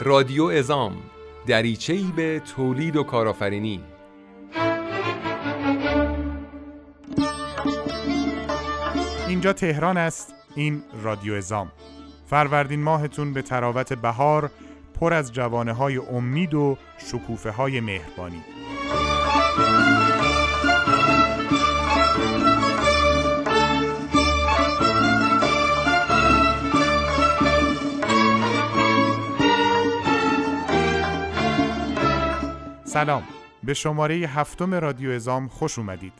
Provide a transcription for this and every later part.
رادیو ازام دریچه‌ای به تولید و کارآفرینی. اینجا تهران است این رادیو ازام. فروردین ماهتون به تراوت بهار پر از جوانه های امید و شکوفه های مهربانی. سلام. به شماره هفتم رادیو ازام خوش اومدید.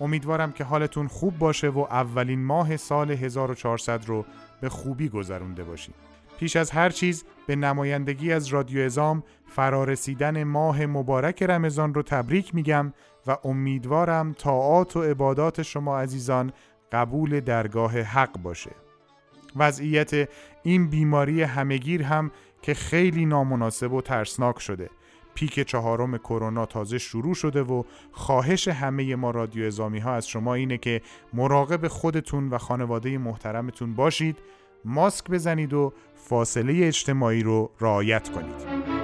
امیدوارم که حالتون خوب باشه و اولین ماه سال 1400 رو به خوبی گذرونده باشید. پیش از هر چیز به نمایندگی از رادیو ازام فرارسیدن ماه مبارک رمضان رو تبریک میگم و امیدوارم طاعات و عبادات شما عزیزان قبول درگاه حق باشه. وضعیت این بیماری همگیر هم که خیلی نامناسب و ترسناک شده. پیک چهارم کرونا تازه شروع شده و خواهش همه ما رادیو ازامی ها از شما اینه که مراقب خودتون و خانواده محترمتون باشید ماسک بزنید و فاصله اجتماعی رو رعایت کنید.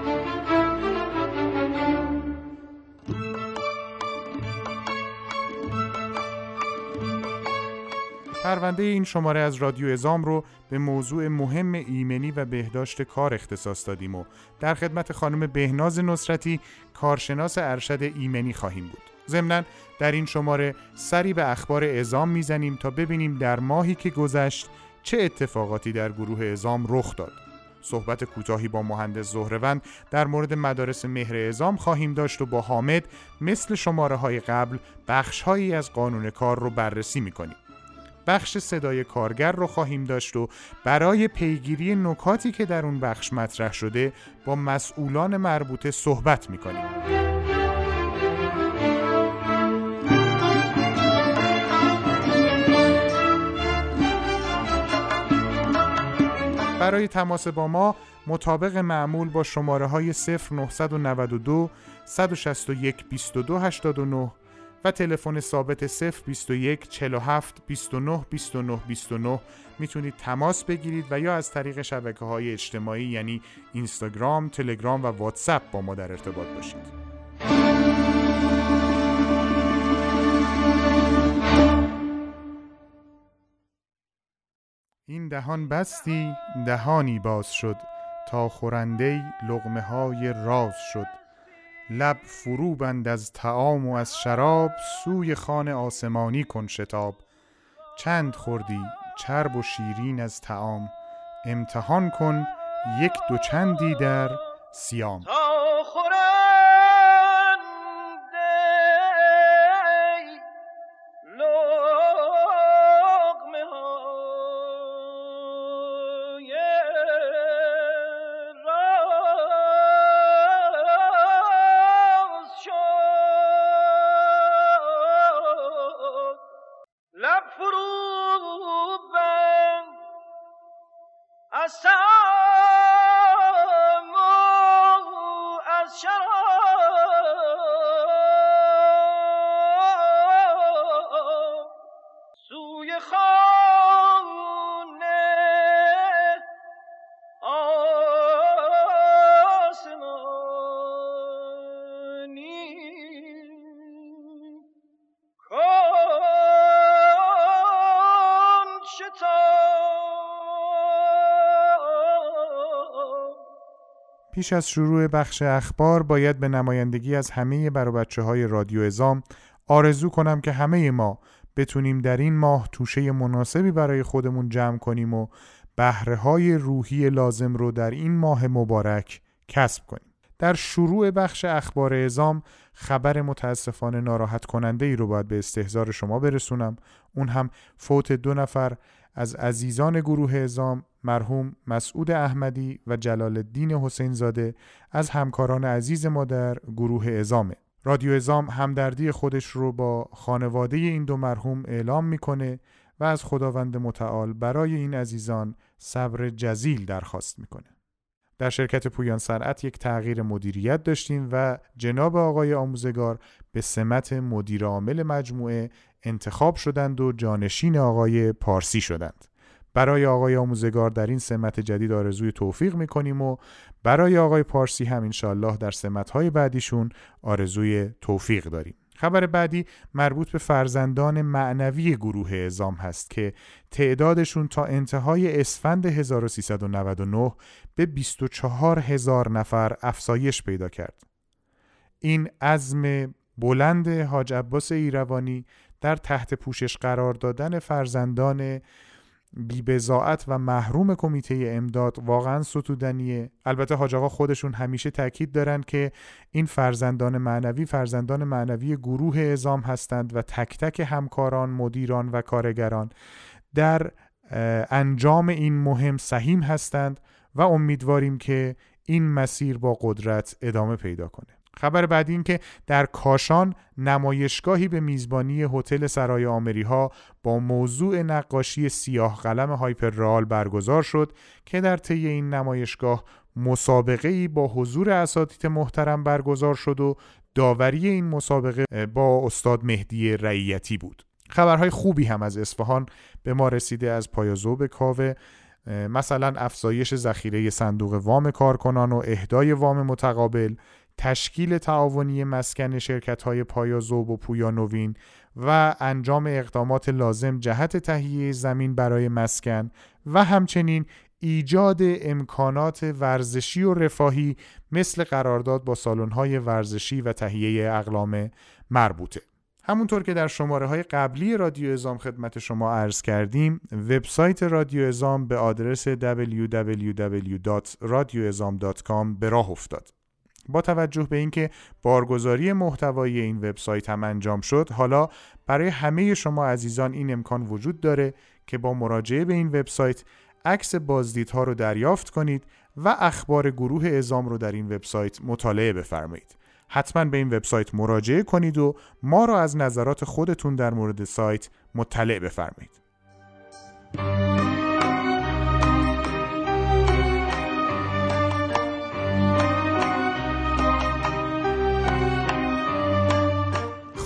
پرونده این شماره از رادیو ازام رو به موضوع مهم ایمنی و بهداشت کار اختصاص دادیم و در خدمت خانم بهناز نصرتی کارشناس ارشد ایمنی خواهیم بود. ضمنا در این شماره سری به اخبار ازام می‌زنیم تا ببینیم در ماهی که گذشت چه اتفاقاتی در گروه ازام رخ داد. صحبت کوتاهی با مهندس زهروند در مورد مدارس مهر ازام خواهیم داشت و با حامد مثل شماره های قبل بخش هایی از قانون کار رو بررسی می‌کنیم. بخش صدای کارگر رو خواهیم داشت و برای پیگیری نکاتی که در اون بخش مطرح شده با مسئولان مربوطه صحبت می‌کنیم. برای تماس با ما مطابق معمول با شماره های 0992 161 2289 و تلفن ثابت 021 47 29 29 29 می‌تونید تماس بگیرید و یا از طریق شبکه های اجتماعی یعنی اینستاگرام، تلگرام و واتساپ با ما در ارتباط باشید. این دهان بستی دهانی باز شد تا خورنده لغمه های راز شد لب فرو بند از تعام و از شراب سوی خانه آسمانی کن شتاب. چند خوردی؟ چرب و شیرین از تعام امتحان کن یک دو چندی در سیام. پیش از شروع بخش اخبار باید به نمایندگی از همه برو بچه های رادیو ازام آرزو کنم که همه ما بتونیم در این ماه توشه مناسبی برای خودمون جمع کنیم و بهره های روحی لازم رو در این ماه مبارک کسب کنیم. در شروع بخش اخبار ازام خبر متاسفانه ناراحت کننده ای رو باید به استهزار شما برسونم اون هم فوت دو نفر از عزیزان گروه ازام مرحوم مسعود احمدی و جلال الدین حسین زاده از همکاران عزیز ما در گروه ازامه رادیو ازام همدردی خودش رو با خانواده این دو مرحوم اعلام می‌کنه و از خداوند متعال برای این عزیزان صبر جزیل درخواست می‌کنه. در شرکت پویان سرعت یک تغییر مدیریت داشتیم و جناب آقای آموزگار به سمت مدیر عامل مجموعه انتخاب شدند و جانشین آقای پارسی شدند. برای آقای آموزگار در این سمت جدید آرزوی توفیق می‌کنیم و برای آقای پارسی هم انشالله در سمتهای بعدیشون آرزوی توفیق داریم خبر بعدی مربوط به فرزندان معنوی گروه ازام هست که تعدادشون تا انتهای اسفند 1399 به 24 هزار نفر افزایش پیدا کرد. این عزم بلند حاج عباس ایروانی در تحت پوشش قرار دادن فرزندان بیبزاعت و محروم کمیته امداد واقعا ستودنیه. البته حاج آقا خودشون همیشه تاکید دارند که این فرزندان معنوی فرزندان معنوی گروه ازام هستند و تک تک همکاران مدیران و کارگران. در انجام این مهم سهیم هستند و امیدواریم که این مسیر با قدرت ادامه پیدا کنه. خبر بعدی این که در کاشان نمایشگاهی به میزبانی هتل سرای آمری ها با موضوع نقاشی سیاه قلم هایپر رال برگزار شد که در طی این نمایشگاه مسابقه ای با حضور اساتید محترم برگزار شد و داوری این مسابقه با استاد مهدی رعیتی بود. خبرهای خوبی هم از اصفهان به ما رسیده از پایازو به کاوه. مثلا افزایش ذخیره صندوق وام کارکنان و اهدای وام متقابل. تشکیل تعاونی مسکن شرکت های پایازوب و پویا نوین و انجام اقدامات لازم جهت تهیه زمین برای مسکن و همچنین ایجاد امکانات ورزشی و رفاهی مثل قرارداد با های ورزشی و تهیه اقلام مربوطه. همونطور که در شماره های قبلی رادیو ازام خدمت شما عرض کردیم وبسایت رادیو ازام به آدرس www.radioezam.com به راه افتاد. با توجه به اینکه بارگذاری محتوای این وبسایت هم انجام شد حالا برای همه شما عزیزان این امکان وجود داره که با مراجعه به این وبسایت عکس بازدیدها رو دریافت کنید و اخبار گروه ازام رو در این وبسایت مطالعه بفرمایید. حتما به این وبسایت مراجعه کنید و ما را از نظرات خودتون در مورد سایت مطلع بفرمایید.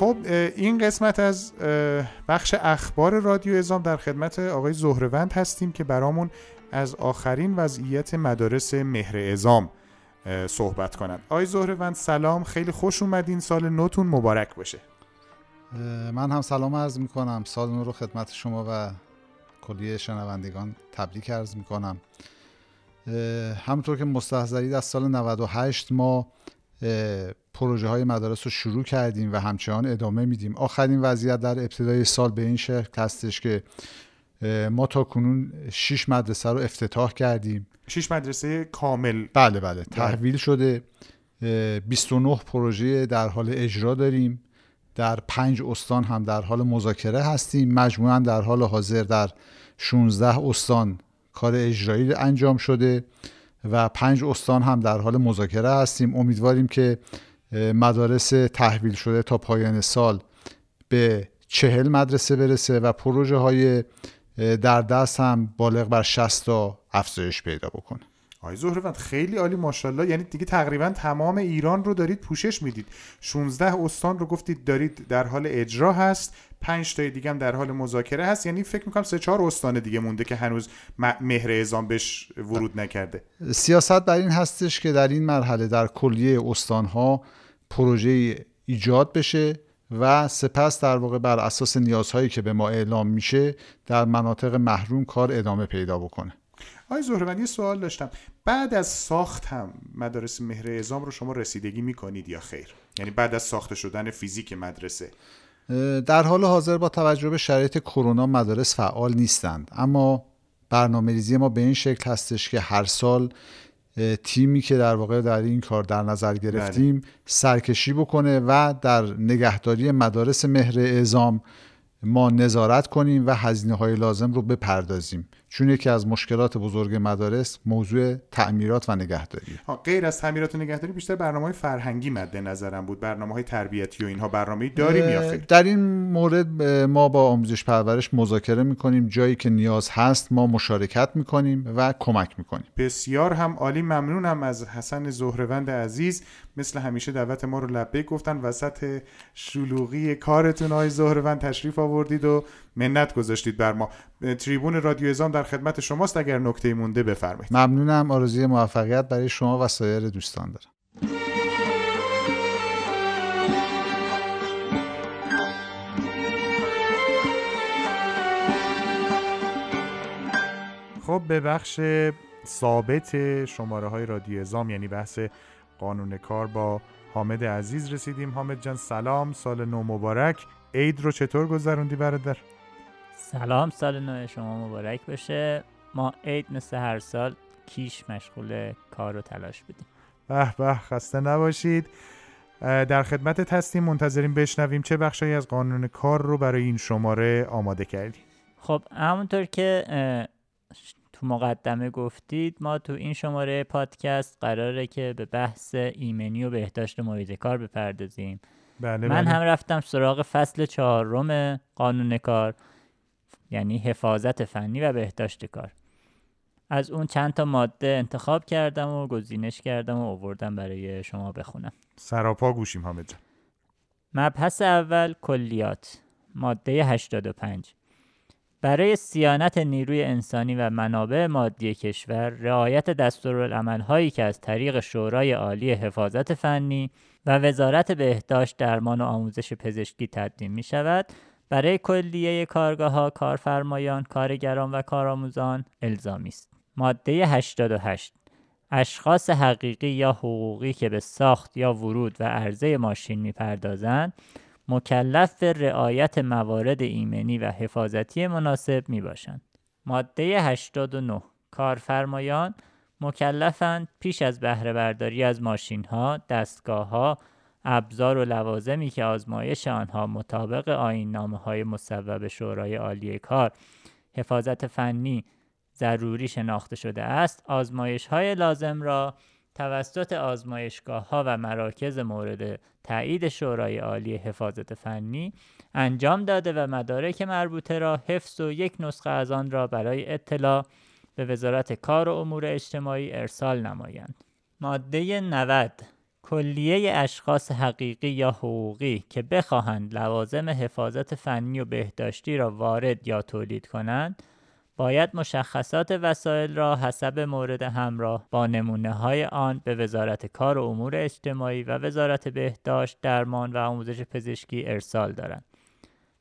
خب این قسمت از بخش اخبار رادیو ازام در خدمت آقای زهروند هستیم که برامون از آخرین وضعیت مدارس مهر ازام صحبت کنند. آقای زهروند سلام خیلی خوش اومدین. سال نوتون مبارک باشه. من هم سلام عرض می‌کنم. سال نو رو خدمت شما و کلیه شنوندگان تبریک عرض می‌کنم. همونطور که مستحضرید از سال 98 ما پروژه های مدارس رو شروع کردیم و همچنان ادامه میدیم. آخرین وضعیت در ابتدای سال به این شکل هستش که ما تا کنون 6 مدرسه رو افتتاح کردیم. 6 مدرسه کامل. بله بله. تحویل شده. 29 پروژه در حال اجرا داریم. در پنج استان هم در حال مذاکره هستیم. مجموعا در حال حاضر در 16 استان کار اجرایی انجام شده و پنج استان هم در حال مذاکره هستیم. امیدواریم که مدارس تحویل شده تا پایان سال به چهل مدرسه برسه و پروژه های در دست هم بالغ بر 60 تا افزایش پیدا بکنه. آقای زهروند خیلی عالی ماشاءالله. یعنی دیگه تقریبا تمام ایران رو دارید پوشش می‌دید. 16 استان رو گفتید دارید در حال اجرا هست. 5 تای دیگه هم در حال مذاکره هست. یعنی فکر می‌کنم سه چهار استان دیگه مونده که هنوز مهر اعزام بهش ورود نکرده. سیاست بر این هستش که در این مرحله در کلیه استان ها پروژه ایجاد بشه و سپس در واقع بر اساس نیازهایی که به ما اعلام میشه در مناطق محروم کار ادامه پیدا بکنه. آقای زهروند یه سوال داشتم. بعد از ساخت هم مدارس مهر اعزام رو شما رسیدگی می‌کنید یا خیر؟ یعنی بعد از ساخته شدن فیزیک مدرسه. در حال حاضر با توجه به شرایط کرونا مدارس فعال نیستند. اما برنامه ریزی ما به این شکل هستش که هر سال تیمی که در واقع در این کار در نظر گرفتیم بله. سرکشی بکنه و در نگهداری مدارس مهر اعزام ما نظارت کنیم و هزینه های لازم رو بپردازیم چون یکی از مشکلات بزرگ مدارس موضوع تعمیرات و نگهداری. غیر از تعمیرات و نگهداری بیشتر برنامه های فرهنگی مد نظرم بود. برنامه های تربیتی و اینها برنامه داریم یا در این مورد ما با آموزش پرورش مذاکره می‌کنیم. جایی که نیاز هست ما مشارکت می‌کنیم و کمک می‌کنیم. بسیار هم عالی. ممنونم از حسن زهروند عزیز. مثل همیشه دعوت ما رو لبه گفتن. وسط شلوغی کارتون های زهروند تشریف آوردید و منت گذاشتید بر ما. تریبون رادیو ازام در خدمت شماست. اگر نکته مونده بفرمایید. ممنونم. آرزوی موفقیت برای شما و سایر دوستان دارم. خب به بخش ثابت شماره های رادیو ازام یعنی بحث قانون کار با حامد عزیز رسیدیم. حامد جان سلام. سال نو مبارک. عید رو چطور گذروندی برادر؟ سلام سال نو شما مبارک باشه. ما عید مثل هر سال کیش مشغول کار و تلاش بودیم. به به خسته نباشید. در خدمت هستیم منتظریم بشنویم چه بخشی از قانون کار رو برای این شماره آماده کردیم. خب همونطور که تو مقدمه گفتید ما تو این شماره پادکست قراره که به بحث ایمنی و بهداشت محیط کار بپردازیم. بله من بله. هم رفتم سراغ فصل چهارم قانون کار. یعنی حفاظت فنی و بهداشت کار. از اون چند تا ماده انتخاب کردم و گزینش کردم و آوردم برای شما بخونم. سراپا گوشیم حامد جان. مبحث اول کلیات ماده 85 برای سیانت نیروی انسانی و منابع مادی کشور رعایت دستورالعملهایی که از طریق شورای عالی حفاظت فنی و وزارت بهداشت درمان و آموزش پزشکی تدوین می شود برای کلیه کارگاه ها کارفرمایان کارگران و کارآموزان الزامی است. ماده 88 اشخاص حقیقی یا حقوقی که به ساخت یا ورود و عرضه ماشین می‌پردازند مکلف به رعایت موارد ایمنی و حفاظتی مناسب می باشند. ماده 89 کارفرمایان مکلفند پیش از بهره برداری از ماشین ها، دستگاه ها، ابزار و لوازمی که آزمایش آنها مطابق آین نامه های مصوب شورای عالی کار حفاظت فنی ضروری شناخته شده است آزمایش های لازم را توسط آزمایشگاه ها و مراکز مورد تایید شورای عالی حفاظت فنی انجام داده و مدارک مربوطه را حفظ و یک نسخه از آن را برای اطلاع به وزارت کار و امور اجتماعی ارسال نمایند. ماده 90 کلیه اشخاص حقیقی یا حقوقی که بخواهند لوازم حفاظت فنی و بهداشتی را وارد یا تولید کنند باید مشخصات وسایل را حسب مورد همراه با نمونه های آن به وزارت کار و امور اجتماعی و وزارت بهداشت درمان و آموزش پزشکی ارسال دارند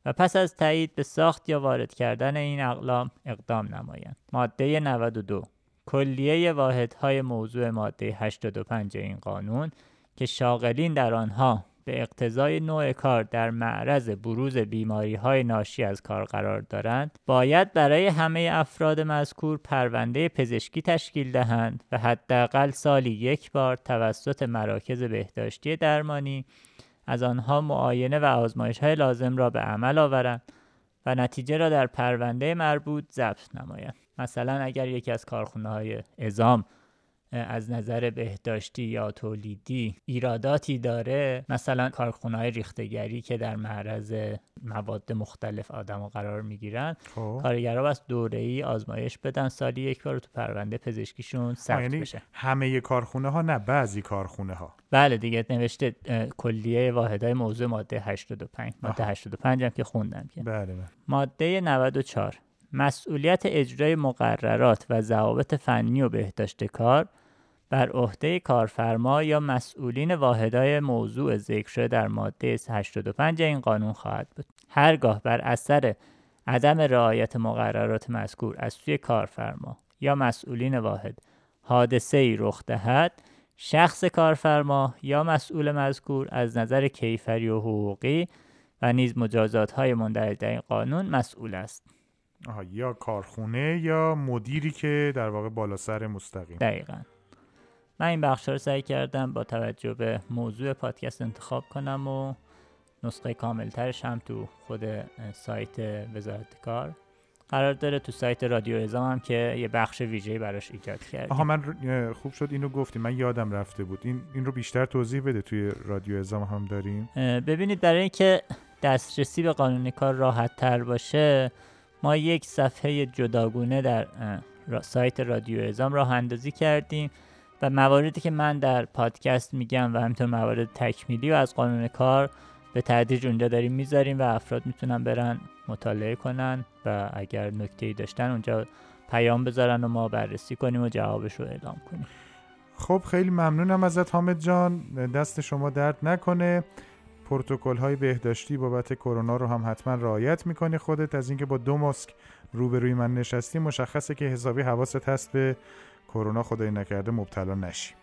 و پس از تایید به ساخت یا وارد کردن این اقلام اقدام نمایند. ماده 92 کلیه واحدهای موضوع ماده 85 این قانون که شاغلین در آنها به اقتضای نوع کار در معرض بروز بیماری های ناشی از کار قرار دارند باید برای همه افراد مذکور پرونده پزشکی تشکیل دهند و حداقل سالی یک بار توسط مراکز بهداشتی درمانی از آنها معاینه و آزمایش های لازم را به عمل آورند و نتیجه را در پرونده مربوط ضبط نمایند. مثلا اگر یکی از کارخانه های ازام از نظر بهداشتی یا تولیدی ایراداتی داره؟ مثلا کارخونه های ریختگری که در معرض مواد مختلف آدم قرار می‌گیرن خب. کارگرها بس دوره ای آزمایش بدن سالی یک بار تو پرونده پزشکیشون ثبت یعنی بشه. همه کارخونه ها نه بعضی کارخونه ها بله دیگه نوشته کلیه واحدهای موضوع ماده 85 ماده آها. 85 هم که خوندم که. بله بله. ماده 94 مسئولیت اجرای مقررات و ضوابط فنی و بهداشت کار بر عهده کارفرما یا مسئولین واحدهای موضوع ذکر شده در ماده 85 این قانون خواهد بود. هرگاه بر اثر عدم رعایت مقررات مذکور از سوی کارفرما یا مسئولین واحد حادثه ای رخ دهد شخص کارفرما یا مسئول مذکور از نظر کیفری و حقوقی و نیز مجازات های مندرج در این قانون مسئول است آها یا کارخونه یا مدیری که در واقع بالا سر مستقیم. دقیقا. من این بخش رو سعی کردم با توجه به موضوع پادکست انتخاب کنم و نسخه کاملترش هم تو خود سایت وزارت کار قرار داره. تو سایت رادیو ازام هم که یه بخش ویژه‌ای براش ایجاد کردیم. آها من خوب شد اینو گفتی من یادم رفته بود. این این رو بیشتر توضیح بده توی رادیو ازام هم داریم. ببینید برای اینکه دسترسی به قانون کار راحت تر باشه ما یک صفحه جداگونه در سایت رادیو ازام راه اندازی کردیم و مواردی که من در پادکست میگم و همینطور موارد تکمیلی و از قانون کار به تدریج اونجا داریم می‌ذاریم و افراد می‌تونن برن مطالعه کنن و اگر نکته ای داشتن اونجا پیام بذارن و ما بررسی کنیم و جوابش رو اعلام کنیم. خب خیلی ممنونم ازت حامد جان. دست شما درد نکنه. پروتکل های بهداشتی بابت کرونا رو هم حتما رعایت می‌کنی خودت. از اینکه با دو ماسک روبروی من نشستی مشخصه که حسابی حواست هست به کرونا خدای نکرده مبتلا نشی.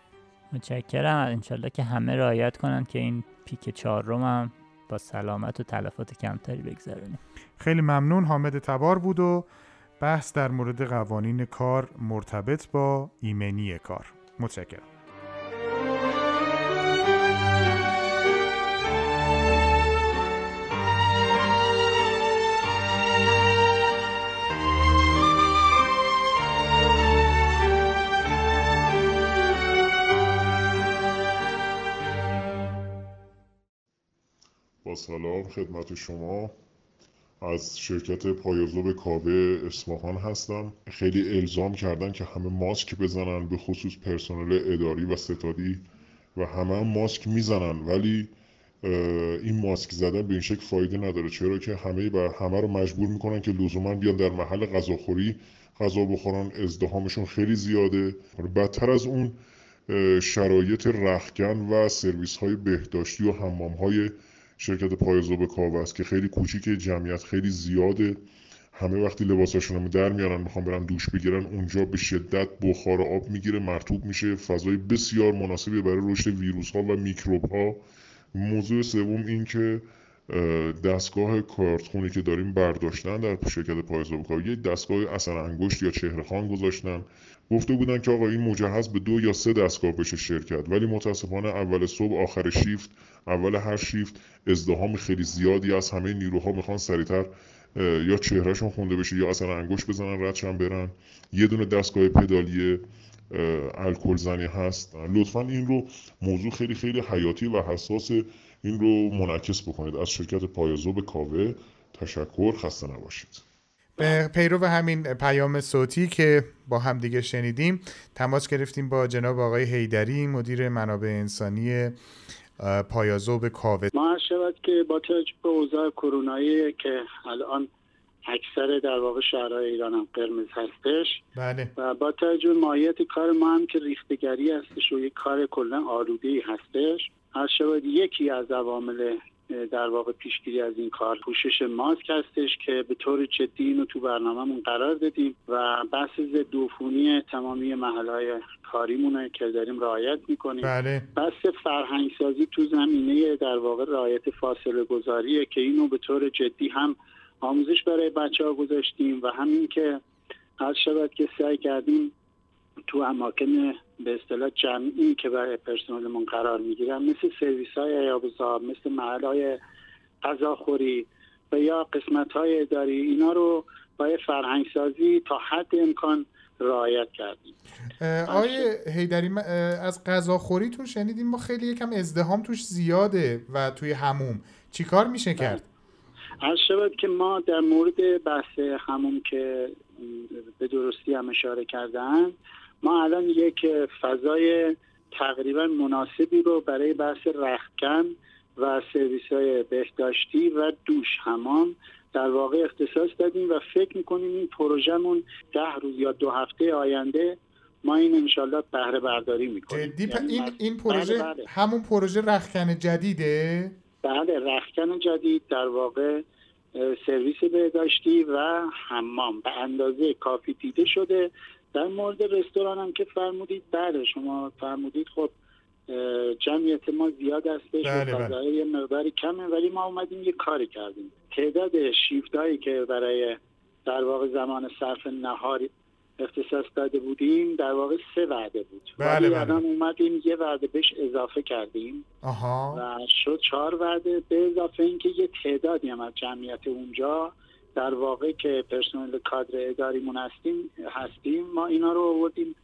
متشکرم. انشالله که همه رعایت کنن که این پیک چهارم هم با سلامت و تلفات کمتری بگذرونیم خیلی ممنون. حامد تبار بود و بحث در مورد قوانین کار مرتبط با ایمنی کار. متشکرم. سلام خدمت شما. از شرکت پایازوب کاوه اصفهان هستم. خیلی الزام کردن که همه ماسک بزنن به خصوص پرسنل اداری و ستادی و همه هم ماسک می‌زنن ولی این ماسک زدن به این شکل فایده نداره. چرا که همه بر همه رو مجبور می‌کنن که لزوما بیان در محل غذاخوری غذا بخورن. ازدهامشون خیلی زیاده. بدتر از اون شرایط رخکن و سرویس های بهداشتی و حمام های شرکت پایزوب کاوه است که خیلی کوچیک جمعیت خیلی زیاده. همه وقتی لباساشون رو در میارن می‌خوان برن دوش بگیرن اونجا به شدت بخار آب می‌گیره مرتوب میشه. فضای بسیار مناسبی برای رشد ویروس ها و میکروب ها موضوع سوم این که دستگاه کارتخونی که داریم برداشتن در شرکت پایزوب کاوه یک دستگاه اثر انگشت یا چهره خان گذاشتن. گفته بودن که آقا این مجهز به دو یا سه دستگاه بشه شرکت ولی متاسفانه اول صبح آخر شیفت اول هر شیفت ازدهام خیلی زیادی از همه نیروها می‌خوان سریعتر یا چهرهشون خونده بشه یا اصلا انگشت بزنن ردشن برن. یه دونه دستگاه پدالی الکل زنی هست. لطفا این رو موضوع خیلی خیلی حیاتی و حساس این رو منعکس بکنید. از شرکت پایزوب کاوه. تشکر خسته نباشید. به پیرو همین پیام صوتی که با هم دیگه شنیدیم تماس گرفتیم با جناب آقای هیدری مدیر منابع انسانی پایازوب کاوه ما شود که با توجه به اوضاع کرونایی که الان اکثر در واقع شهرهای ایران هم قرمز هستش بله. و با توجه ماهیت کار ما هم که ریختگری هستش و یک کار کلا آلوده هستش هر شود یکی از عوامل در واقع پیشگیری از این کار پوشش ماسک هستش که به طور جدی اینو تو برنامهمون قرار دادیم و بحث ضد عفونی تمامی محلهای کاریمونه که داریم رعایت می‌کنیم بله. بحث فرهنگ سازی تو زمینه در واقع رعایت فاصله گذاریه که اینو به طور جدی هم آموزش برای بچه ها گذاشتیم و همین که هر شود که سعی کردیم تو اماکن به اصطلاح جمعی که برای پرسنلمون قرار می‌گیرن مثل سرویس های ایابزا مثل محل های غذاخوری و یا قسمت های اداری اینا رو با فرهنگ سازی تا حد امکان رعایت کردیم. آقای هیدری از غذاخوریتون شنیدیم ما خیلی یکم ازدهام توش زیاده و توی هموم چیکار میشه کرد؟ هر شود که ما در مورد بحث هموم که به درستی هم اشاره کردن ما الان یک فضای تقریبا مناسبی رو برای بحث رختکن و سرویس های بهداشتی و دوش همام در واقع اختصاص دادیم و فکر می‌کنیم این پروژهمون ده روز یا دو هفته آینده ما این انشالله بهره برداری می‌کنیم یعنی این, این پروژه بله بله. همون پروژه رختکن جدیده؟ بله رختکن جدید در واقع سرویس بهداشتی و حمام به اندازه کافی دیده شده در مورد رستوران هم که فرمودید بله شما فرمودید خب جمعیت ما زیاد هستش بله و بله. یه مقداری کمه ولی ما اومدیم یه کاری کردیم تعداد شیفت هایی که برای در واقع زمان صرف نهار اختصاص داده بودیم در واقع سه وعده بود بله ولی بله. الان اومدیم یه وعده بهش اضافه کردیم آها. و شد چهار وعده به اضافه اینکه یه تعدادی هم از جمعیت اونجا در واقع که پرسنل کادر اداریمون هستیم هستیم. ما اینا رو آوردیم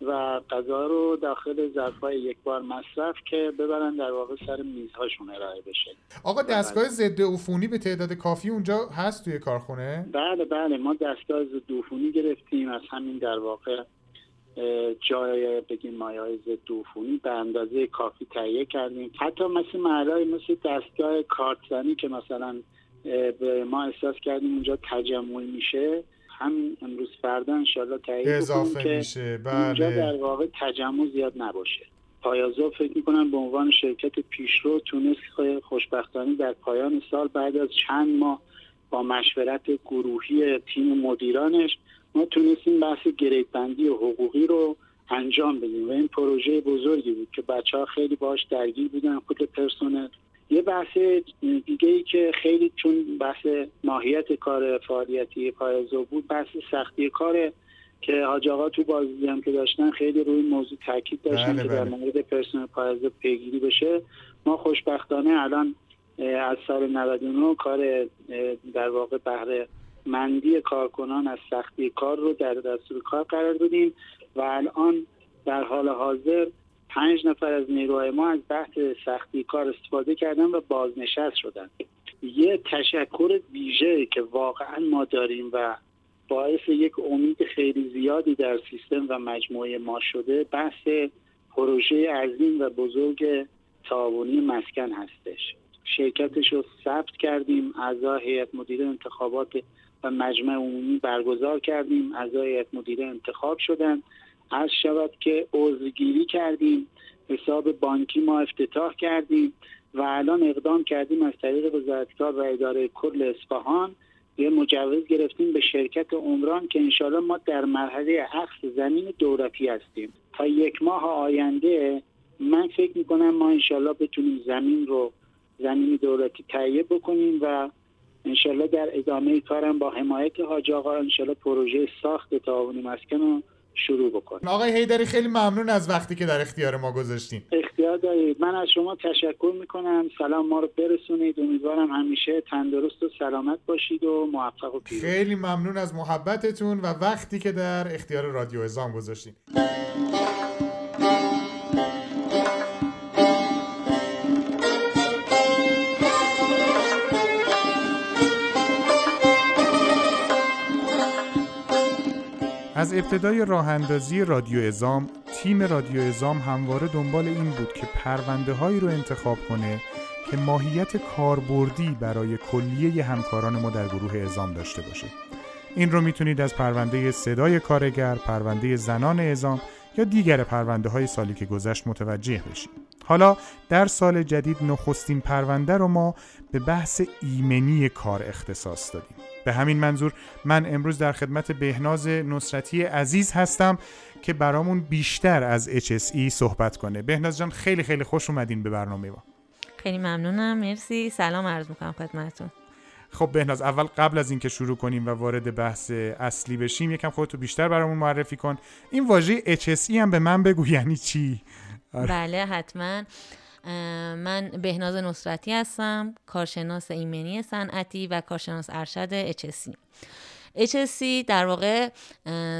و غذا رو داخل ظرفای یک بار مصرف که ببرن در واقع سر میزهاشون ارائه بشه. آقا دستگاه ضد عفونی به تعداد کافی اونجا هست توی کارخونه؟ بله بله. ما دستگاه ضد عفونی گرفتیم. از همین در واقع جای بگیم مایه های ضد به اندازه کافی تهیه کردیم. حتی مثل محلهای مثل دستگاه کارتزنی که مثلا ما احساس کردیم اونجا تجمع میشه. هم امروز فردا انشالله تهیه اضافه که میشه. بله. اونجا در واقع تجمع زیاد نباشه. پایازو فکر می‌کنم به عنوان شرکت پیشرو تونست خوشبختانه در پایان سال بعد از چند ماه با مشورت گروهی تیم مدیرانش ما تونستیم بحث گریت بندی و حقوقی رو انجام بدیم. و این پروژه بزرگی بود که بچه ها خیلی باش درگیر بودن خود پرسنل. یه بحث دیگه ای که خیلی چون بحث ماهیت کار فعالیتی پایزو بود بحث سختی کار که حاج آقا تو بازی هم که داشتن خیلی روی موضوع تاکید داشتن بله که در بله. مورد پرسنل پایزو پیگیری بشه ما خوشبختانه الان از سال 99 کار در واقع بهره مندی کارکنان از سختی کار رو در دستور کار قرار دادیم و الان در حال حاضر پنج نفر از نیروهای ما از بحث سختی کار استفاده کردن و بازنشست شدن. یه تشکر ویژه که واقعا ما داریم و باعث یک امید خیلی زیادی در سیستم و مجموعه ما شده بحث پروژه عظیم و بزرگ تعاونی مسکن هستش. شرکتش رو ثبت کردیم اعضای هیئت مدیره انتخابات و مجمع عمومی برگزار کردیم اعضای هیئت مدیره انتخاب شدن. از شود که عضوگیری کردیم حساب بانکی ما افتتاح کردیم و الان اقدام کردیم از طریق وزارتکار و اداره کل اصفهان. یه مجوز گرفتیم به شرکت عمران که انشاءالله ما در مرحله عقص زمین دولتی هستیم. تا یک ماه آینده من فکر می‌کنم ما انشاءالله بتونیم زمین رو زمین دولتی تهیه بکنیم و انشالله در ادامه کارم با حمایت حاج آقا انشالله پروژه ساخت تعاونی مسکن رو شروع بکنیم. آقای هیدری خیلی ممنون از وقتی که در اختیار ما گذاشتین. اختیار دارید. من از شما تشکر می‌کنم. سلام ما رو برسونید. امیدوارم همیشه تندرست و سلامت باشید و موفق و پیروز. خیلی ممنون از محبتتون و وقتی که در اختیار رادیو ازام گذاشتین. از ابتدای راه اندازی رادیو ازام تیم رادیو ازام همواره دنبال این بود که پرونده هایی رو انتخاب کنه که ماهیت کاربردی برای کلیه همکاران ما در گروه ازام داشته باشه این رو می‌تونید از پرونده صدای کارگر، پرونده زنان ازام یا دیگر پرونده های سالی که گذشت متوجه بشید. حالا در سال جدید نخستین پرونده رو ما به بحث ایمنی کار اختصاص دادیم. به همین منظور من امروز در خدمت بهناز نصرتی عزیز هستم که برامون بیشتر از HSE صحبت کنه. بهناز جان خیلی خیلی خوش اومدین به برنامه ما. خیلی ممنونم. مرسی. سلام عرض می‌کنم خدمتتون. خب بهناز اول قبل از اینکه شروع کنیم و وارد بحث اصلی بشیم یکم خودتو بیشتر برامون معرفی کن. این واژه HSE هم به من بگو یعنی چی؟ آره. بله حتما. من بهناز نصرتی هستم کارشناس ایمنی صنعتی و کارشناس ارشد HSC HSC در واقع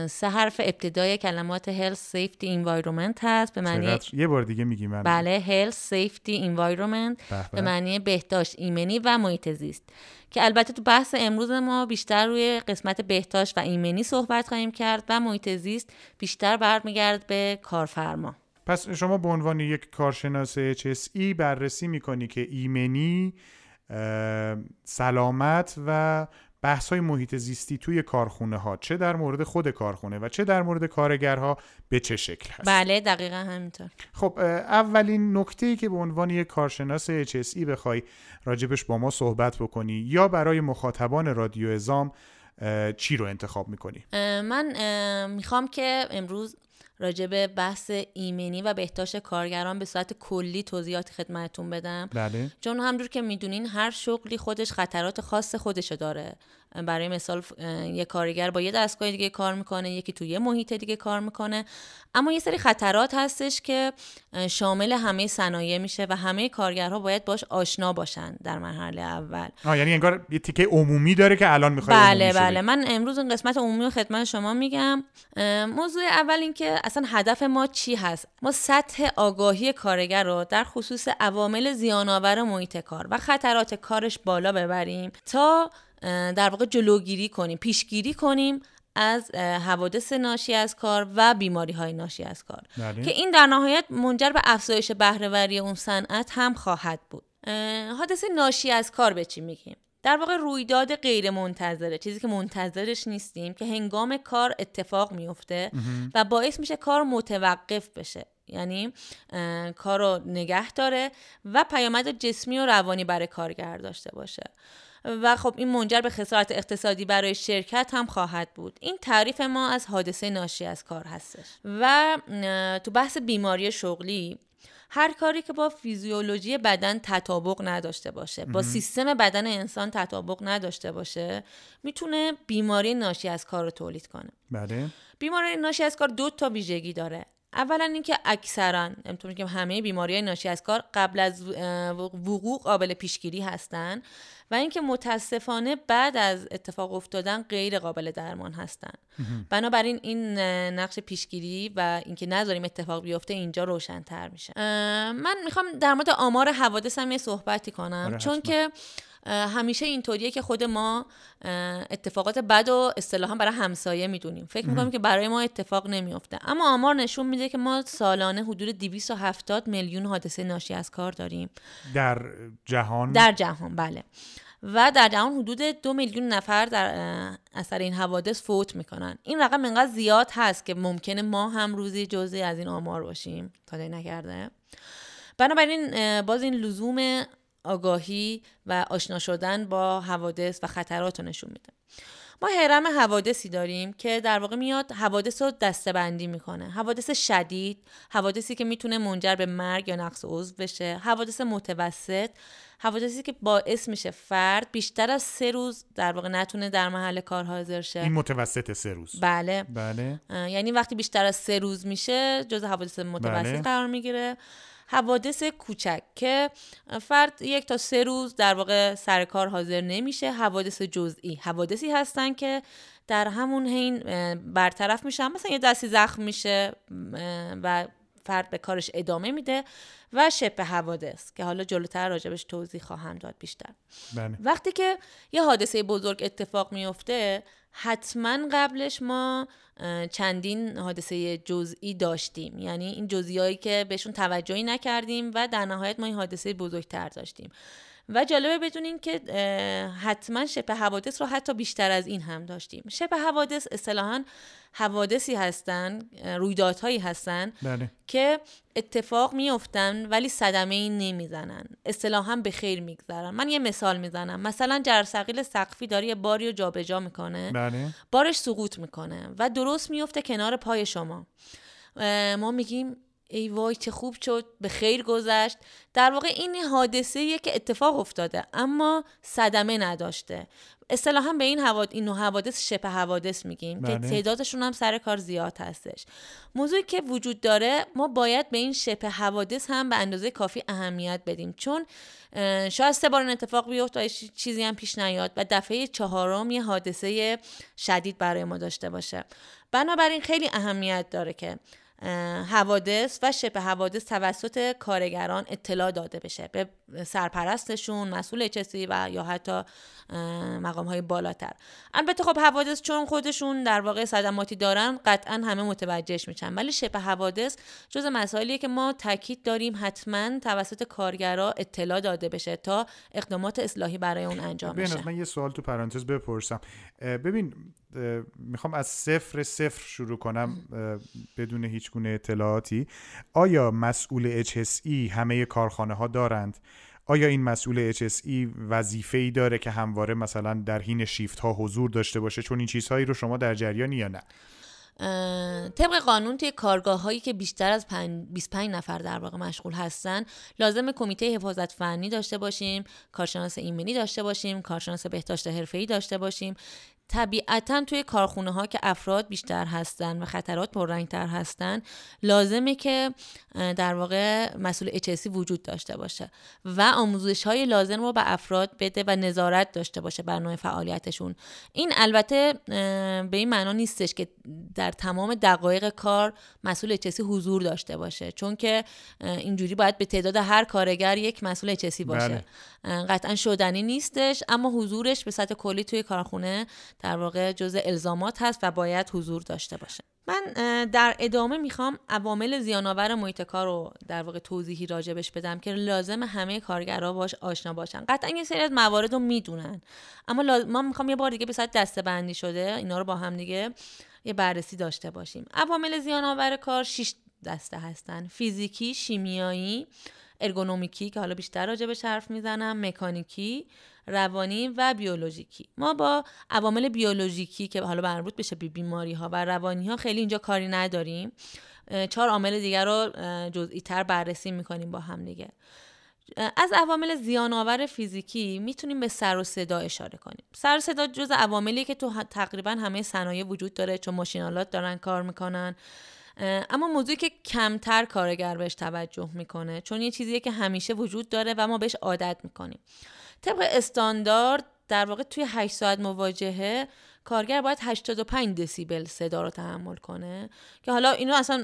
سه حرف ابتدای کلمات Health Safety Environment هست به معنی یه بار دیگه میگیم بله Health Safety Environment به معنی بهداشت ایمنی و محیط زیست. که البته تو بحث امروز ما بیشتر روی قسمت بهداشت و ایمنی صحبت خواهیم کرد و محیط زیست بیشتر برمیگرد به کارفرما. پس شما به عنوان یک کارشناس HSE بررسی می‌کنی که ایمنی سلامت و بحث های محیط زیستی توی کارخونه ها چه در مورد خود کارخونه و چه در مورد کارگرها به چه شکل هست بله دقیقا همینطور خب اولین نکته ای که به عنوان یک کارشناس HSE بخوای راجبش با ما صحبت بکنی یا برای مخاطبان رادیو ازام چی رو انتخاب می‌کنی؟ من می‌خوام که امروز راجب بحث ایمنی و بهداشت کارگران به صورت کلی توضیحات خدمتتون بدم بله. چون همجور که می‌دونین هر شغلی خودش خطرات خاص خودشو داره برای مثال یه کارگر با یه دستگاه دیگه کار می‌کنه یکی توی یه محیط دیگه کار می‌کنه. اما یه سری خطرات هستش که شامل همه صنایع میشه و همه کارگرها باید باش آشنا باشن در مرحله اول. آه یعنی انگار یه تیکه عمومی داره که الان می‌خواد بله بله. من امروز این قسمت عمومی رو خدمت شما میگم. موضوع اول این که اصلا هدف ما چی هست؟ ما سطح آگاهی کارگر رو در خصوص عوامل زیانآور محیط کار و خطرات کارش بالا ببریم تا در واقع جلوگیری کنیم پیشگیری کنیم از حوادث ناشی از کار و بیماری های ناشی از کار. بله. که این در نهایت منجر به افزایش بهرهوری اون صنعت هم خواهد بود. حادثه ناشی از کار به چی میگیم؟ در واقع رویداد غیر منتظره چیزی که منتظرش نیستیم که هنگام کار اتفاق میفته و باعث میشه کار متوقف بشه. یعنی کار رو نگه داره و پیامد جسمی و روانی برای کارگر داشته باشه. و خب این منجر به خسارت اقتصادی برای شرکت هم خواهد بود. این تعریف ما از حادثه ناشی از کار هستش. و تو بحث بیماری شغلی هر کاری که با فیزیولوژی بدن تطابق نداشته باشه با سیستم بدن انسان تطابق نداشته باشه می‌تونه بیماری ناشی از کار رو تولید کنه. بله. بیماری ناشی از کار دو تا ویژگی داره. اولا اینکه اکثرا امطور که همه بیماری های ناشی از کار قبل از وقوع قابل پیشگیری هستن و اینکه متاسفانه بعد از اتفاق افتادن غیر قابل درمان هستن. بنابراین این نقش پیشگیری و اینکه نذاریم اتفاق بیفته اینجا روشنتر میشه. من می‌خوام در مورد آمار حوادث هم یه صحبتی کنم. آره، چون. که همیشه اینطوریه که خود ما اتفاقات بد و اصطلاحا برای همسایه می‌دونیم. فکر می‌کنیم که برای ما اتفاق نمیفته اما آمار نشون میده که ما سالانه حدود 270 میلیون حادثه ناشی از کار داریم. در جهان؟ در جهان بله. و در جهان حدود دو میلیون نفر در اثر این حوادث فوت می‌کنن. این رقم انقدر زیاد هست که ممکنه ما هم روزی جزئی از این آمار باشیم. تا نکرده. بنابراین باز این لزوم آگاهی و آشنا شدن با حوادث و خطرات رو نشون میده. ما حرم حوادثی داریم که در واقع میاد حوادث رو دستبندی می‌کنه. حوادث شدید حوادثی که می‌تونه منجر به مرگ یا نقص عضو بشه. حوادث متوسط حوادثی که باعث میشه فرد بیشتر از سه روز در واقع نتونه در محل کار حاضر شه. این متوسط سه روز. بله. بله. یعنی وقتی بیشتر از سه روز میشه جز حوادث متوسط بله. قرار می‌گیره. حوادث کوچک که فرد یک تا سه روز در واقع سر کار حاضر نمیشه. حوادث جزئی. حوادثی هستن که در همون حین برطرف میشن. مثلا یه دستی زخم میشه و فرد به کارش ادامه میده و شبه حوادث که حالا جلوتر راجبش توضیح خواهم داد بیشتر. بله. وقتی که یه حادثه بزرگ اتفاق میفته حتما قبلش ما چندین حادثه جزئی داشتیم. یعنی این جزئی که بهشون توجهی نکردیم و در نهایت ما این حادثه بزرگتر داشتیم. و جالبه بدونین که حتما شبه حوادث رو حتی بیشتر از این هم داشتیم. شبه حوادث اصطلاحا حوادثی هستن رویدادهایی هستن بله. که اتفاق میافتن ولی صدمه ای نمی‌زنن. اصطلاحا به خیر میگذرن. من یه مثال می‌زنم. مثلا جرثقیل سقفی داره یه باری رو جابجا می‌کنه. بله. بارش سقوط می‌کنه و درست میفته کنار پای شما. ما میگیم ای وای چه خوب شد به خیر گذشت. در واقع این حادثه که اتفاق افتاده اما صدمه نداشته. اصطلاحا به این حوادث این نوع حوادث شبه حوادث میگیم بله. که تعدادشون هم سر کار زیاد هستش. موضوعی که وجود داره ما باید به این شبه حوادث هم به اندازه کافی اهمیت بدیم. چون شاید سه بار این اتفاق بیفته چیزی هم پیش نیاد و دفعه چهارم یه حادثه شدید برای ما داشته باشه. بنابراین خیلی اهمیت داره که حوادث و شبه حوادث توسط کارگران اطلاع داده بشه. به سرپرستشون مسئول چسی و یا حتی مقام های بالاتر. البته خب حوادث چون خودشون در واقع صدماتی دارن قطعا همه متوجهش میشن. ولی شبه حوادث جز مسائلیه که ما تاکید داریم حتما توسط کارگرا اطلاع داده بشه تا اقدامات اصلاحی برای اون انجام بشه. من یه سوال تو پرانتز بپرسم. ببین می‌خوام از صفر صفر شروع کنم بدون هیچ گونه اطلاعاتی. آیا مسئول HSE همه کارخانه ها دارند؟ آیا این مسئول HSE وظیفه ای داره که همواره مثلا در حین شیفت ها حضور داشته باشه چون این چیزهایی رو شما در جریانی یا نه؟ طبق قانون توی کارگاه هایی که بیشتر از 25 نفر در واقع مشغول هستن لازم کمیته حفاظت فنی داشته باشیم کارشناس ایمنی داشته باشیم کارشناس بهداشت حرفه‌ای داشته باشیم. طبیعتا توی کارخونه ها که افراد بیشتر هستن و خطرات پررنگتر هستن لازمه که در واقع مسئول HSC وجود داشته باشه و آموزش های لازم رو به افراد بده و نظارت داشته باشه بر نوع فعالیتشون این البته به این معنا نیستش که در تمام دقایق کار مسئول HSC حضور داشته باشه چون که اینجوری باید به تعداد هر کارگر یک مسئول HSC باشه بله. قطعا شدنی نیستش اما حضورش به سطح کلی توی کارخونه در واقع جزء الزامات هست و باید حضور داشته باشه. من در ادامه می‌خوام عوامل زیانآور محیط کار رو در واقع توضیحی راجبش بدم که لازم همه کارگرها باش آشنا باشن. قطعا یه سری از موارد رو می‌دونن. اما ما می‌خوام یه بار دیگه به صورت دسته بندی شده اینا رو با هم دیگه یه بررسی داشته باشیم. عوامل زیانآور کار 6 دسته هستن. فیزیکی شیمیایی ارگونومیکی که حالا بیشتر راجبش حرف می‌زنم مکانیکی روانی و بیولوژیکی. ما با عوامل بیولوژیکی که حالا مربوط بشه به بیماری ها و روانی ها خیلی اینجا کاری نداریم. چهار عامل دیگر رو جزئی تر بررسی می‌کنیم با هم دیگه. از عوامل زیان آور فیزیکی می‌تونیم به سر و صدا اشاره کنیم. سر و صدا جز عواملی که تو تقریبا همه صنایع وجود داره چون ماشینالات دارن کار می‌کنن. اما موضوعی که کمتر کارگر بهش توجه می‌کنه چون یه چیزیه که همیشه وجود داره و ما بهش عادت می‌کنیم. طبق استاندارد در واقع توی 8 ساعت مواجهه کارگر باید 85 دسیبل صدا رو تحمل کنه که حالا اینو اصلا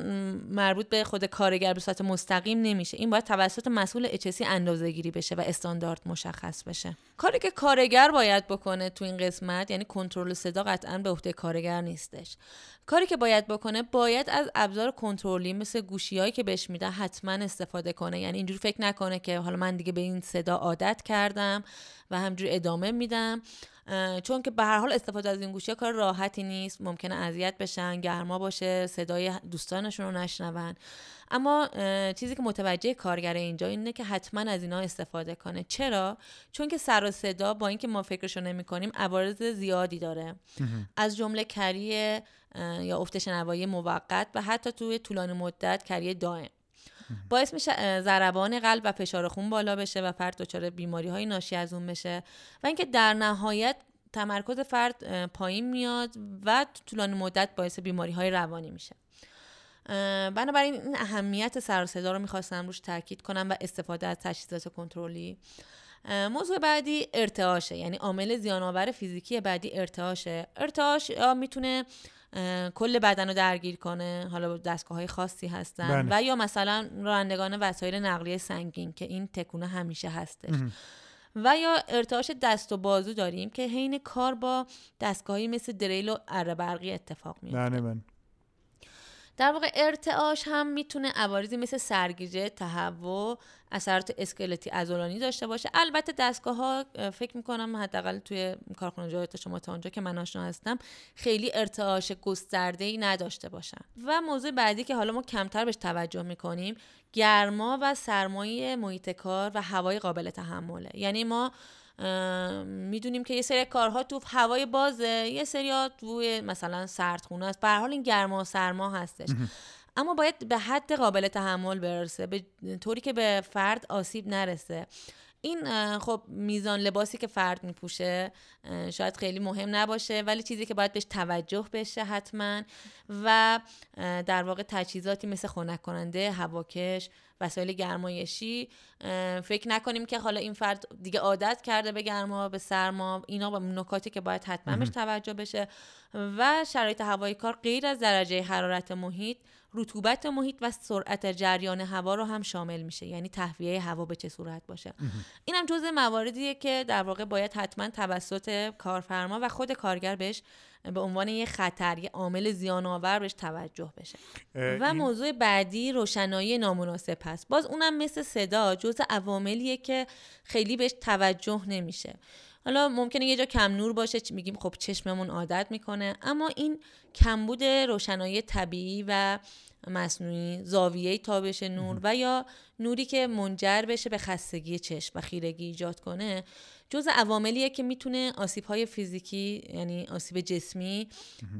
مربوط به خود کارگر به صورت مستقیم نمیشه. این باید توسط مسئول اچسی اندازه گیری بشه و استاندارد مشخص بشه. کاری که کارگر باید بکنه تو این قسمت یعنی کنترل صدا قطعا به عهده کارگر نیستش. کاری که باید بکنه باید از ابزار کنترلی مثل گوشیهایی که بهش میده حتما استفاده کنه. یعنی اینجوری فکر نکنه که حالا من دیگه به این صدا عادت کردم و همجوری ادامه میدم. چون که به هر حال استفاده از این گوشی کار راحتی نیست ممکنه اذیت بشن گرما باشه صدای دوستانشون رو نشنون. اما چیزی که متوجه کارگر اینجا اینه که حتما از اینا استفاده کنه. چرا؟ چون که سر و صدا با اینکه ما فکرشو نمی کنیم عوارض زیادی داره. از جمله کریه یا افت شنوایی موقت و حتی توی طولانی مدت کریه دائم. باعث میشه ضربان قلب و فشار خون بالا بشه و فرد دچار بیماری های ناشی از اون بشه و اینکه در نهایت تمرکز فرد پایین میاد و طولانی مدت باعث بیماری های روانی میشه. بنابراین این اهمیت سر صدا رو می‌خواستم روش تاکید کنم و استفاده از تجهیزات کنترلی. موضوع بعدی ارتعاشه یعنی عامل زیانآور فیزیکی بعدی ارتعاشه. ارتعاش می‌تونه کل بدن رو درگیر کنه حالا دستگاه های خاصی هستن بله. و یا مثلا رانندگان وسایل نقلیه سنگین که این تکونه همیشه هستش و یا ارتعاش دست و بازو داریم که حین کار با دستگاهی مثل دریل و اره برقی اتفاق میفته بله من. در واقع ارتعاش هم می‌تونه عوارضی مثل سرگیجه تهوع اثرات اسکلتی عضلانی داشته باشه. البته دستگاه ها فکر می‌کنم حداقل توی کارخونه جایت شما تا اونجا که من آشنا هستم خیلی ارتعاش گسترده ای نداشته باشن. و موضوع بعدی که حالا ما کمتر بهش توجه می‌کنیم گرما و سرمایه محیط کار و هوای قابل تحمله. یعنی ما می‌دونیم که یه سری کارها تو هوای بازه یه سری ها توی مثلا سردخونه است. به حال این گرما و سرما هستش. اما باید به حد قابل تحمل برسه به طوری که به فرد آسیب نرسه. این خب میزان لباسی که فرد میپوشه شاید خیلی مهم نباشه ولی چیزی که باید بهش توجه بشه حتما و در واقع تجهیزاتی مثل خنک کننده هواکش وسایل گرمایشی فکر نکنیم که حالا این فرد دیگه عادت کرده به گرما به سرما اینا با نکاتی که باید حتما بهش توجه بشه. و شرایط هوای کار غیر از درجه حرارت محیط رطوبت محیط و سرعت جریان هوا رو هم شامل میشه. یعنی تهویه هوا به چه صورت باشه. این هم جزء مواردیه که در واقع باید حتما توسط کارفرما و خود کارگر بهش به عنوان یه خطر یه عامل زیان آور بهش توجه بشه. و موضوع بعدی روشنایی نامناسب هست. باز اونم مثل صدا جزء عواملیه که خیلی بهش توجه نمیشه. حالا ممکنه یه جا کم نور باشه میگیم خب چشممون عادت می‌کنه. اما این کمبود روشنایی طبیعی و مصنوعی زاویه تابش نور و یا نوری که منجر بشه به خستگی چشم و خیرگی ایجاد کنه جز عواملیه که می‌تونه آسیب های فیزیکی یعنی آسیب جسمی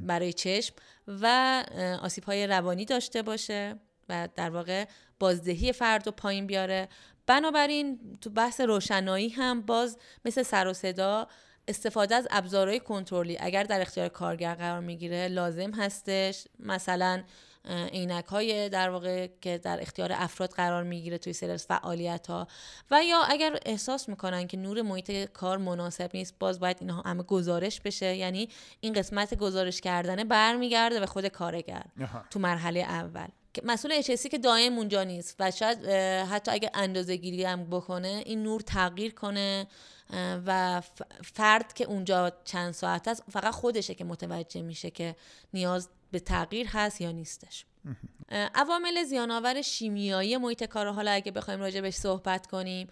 برای چشم و آسیب های روانی داشته باشه و در واقع بازدهی فرد رو پایین بیاره. بنابراین تو بحث روشنایی هم باز مثل سر و صدا استفاده از ابزارهای کنترلی اگر در اختیار کارگر قرار می‌گیره لازم هستش. مثلا عینک های در واقع که در اختیار افراد قرار می‌گیره توی سری فعالیت ها و یا اگر احساس می‌کنن که نور محیط کار مناسب نیست باز باید اینها همه گزارش بشه. یعنی این قسمت گزارش کردنه برمیگرده به خود کارگر تو مرحله اول. مسئول اچسی که دائم اونجا نیست و شاید حتی اگر اندازه گیری هم بکنه این نور تغییر کنه و فرد که اونجا چند ساعت است فقط خودشه که متوجه میشه که نیاز به تغییر هست یا نیستش. عوامل زیانآور شیمیایی محیط کار حالا اگه بخوایم راجع بهش صحبت کنیم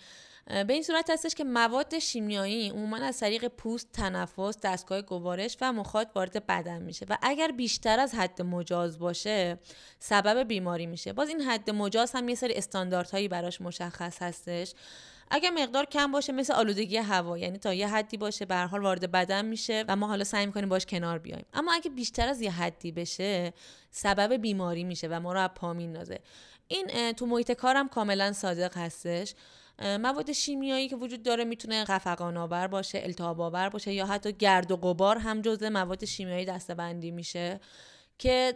به این صورت هستش که مواد شیمیایی عموما از طریق پوست، تنفس، دستگاه گوارش و مخاط وارد بدن میشه و اگر بیشتر از حد مجاز باشه سبب بیماری میشه. باز این حد مجاز هم یه سری استانداردهایی براش مشخص هستش. اگر مقدار کم باشه مثل آلودگی هوا یعنی تا یه حدی باشه به حال وارد بدن میشه و ما حالا سعی می‌کنیم باش کنار بیایم. اما اگه بیشتر از یه حدی بشه سبب بیماری میشه و ما رو پا میندازه این تو محیط کارم کاملا صادق هستش. مواد شیمیایی که وجود داره می‌تونه خفقان آور باشه التهاب آور باشه یا حتی گرد و غبار هم جزء مواد شیمیایی دستبندی میشه. که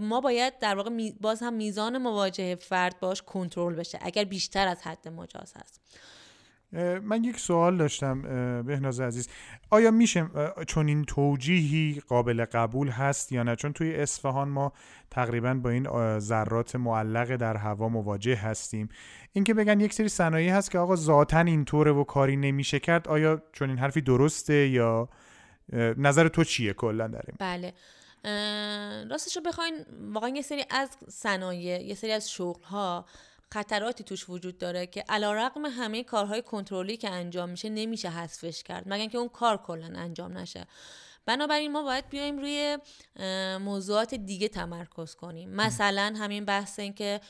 ما باید در واقع باز هم میزان مواجهه فرد باش کنترل بشه اگر بیشتر از حد مجاز هست. من یک سوال داشتم بهناز عزیز. آیا میشه چون این توجیهی قابل قبول هست یا نه؟ چون توی اصفهان ما تقریبا با این ذرات معلق در هوا مواجه هستیم. اینکه بگن یک سری صنایع هست که آقا ذاتا اینطوره و کاری نمیشه کرد آیا چون این حرفی درسته یا نظر تو چیه کلا در این؟ بله. راستش رو بخواین واقعا یه سری از صنایع یه سری از شغل ها خطراتی توش وجود داره که علا رقم همه کارهای کنترلی که انجام میشه نمیشه حذفش کرد. مگر که اون کار کلا انجام نشه. بنابراین ما باید بیایم روی موضوعات دیگه تمرکز کنیم. مثلا همین بحث این که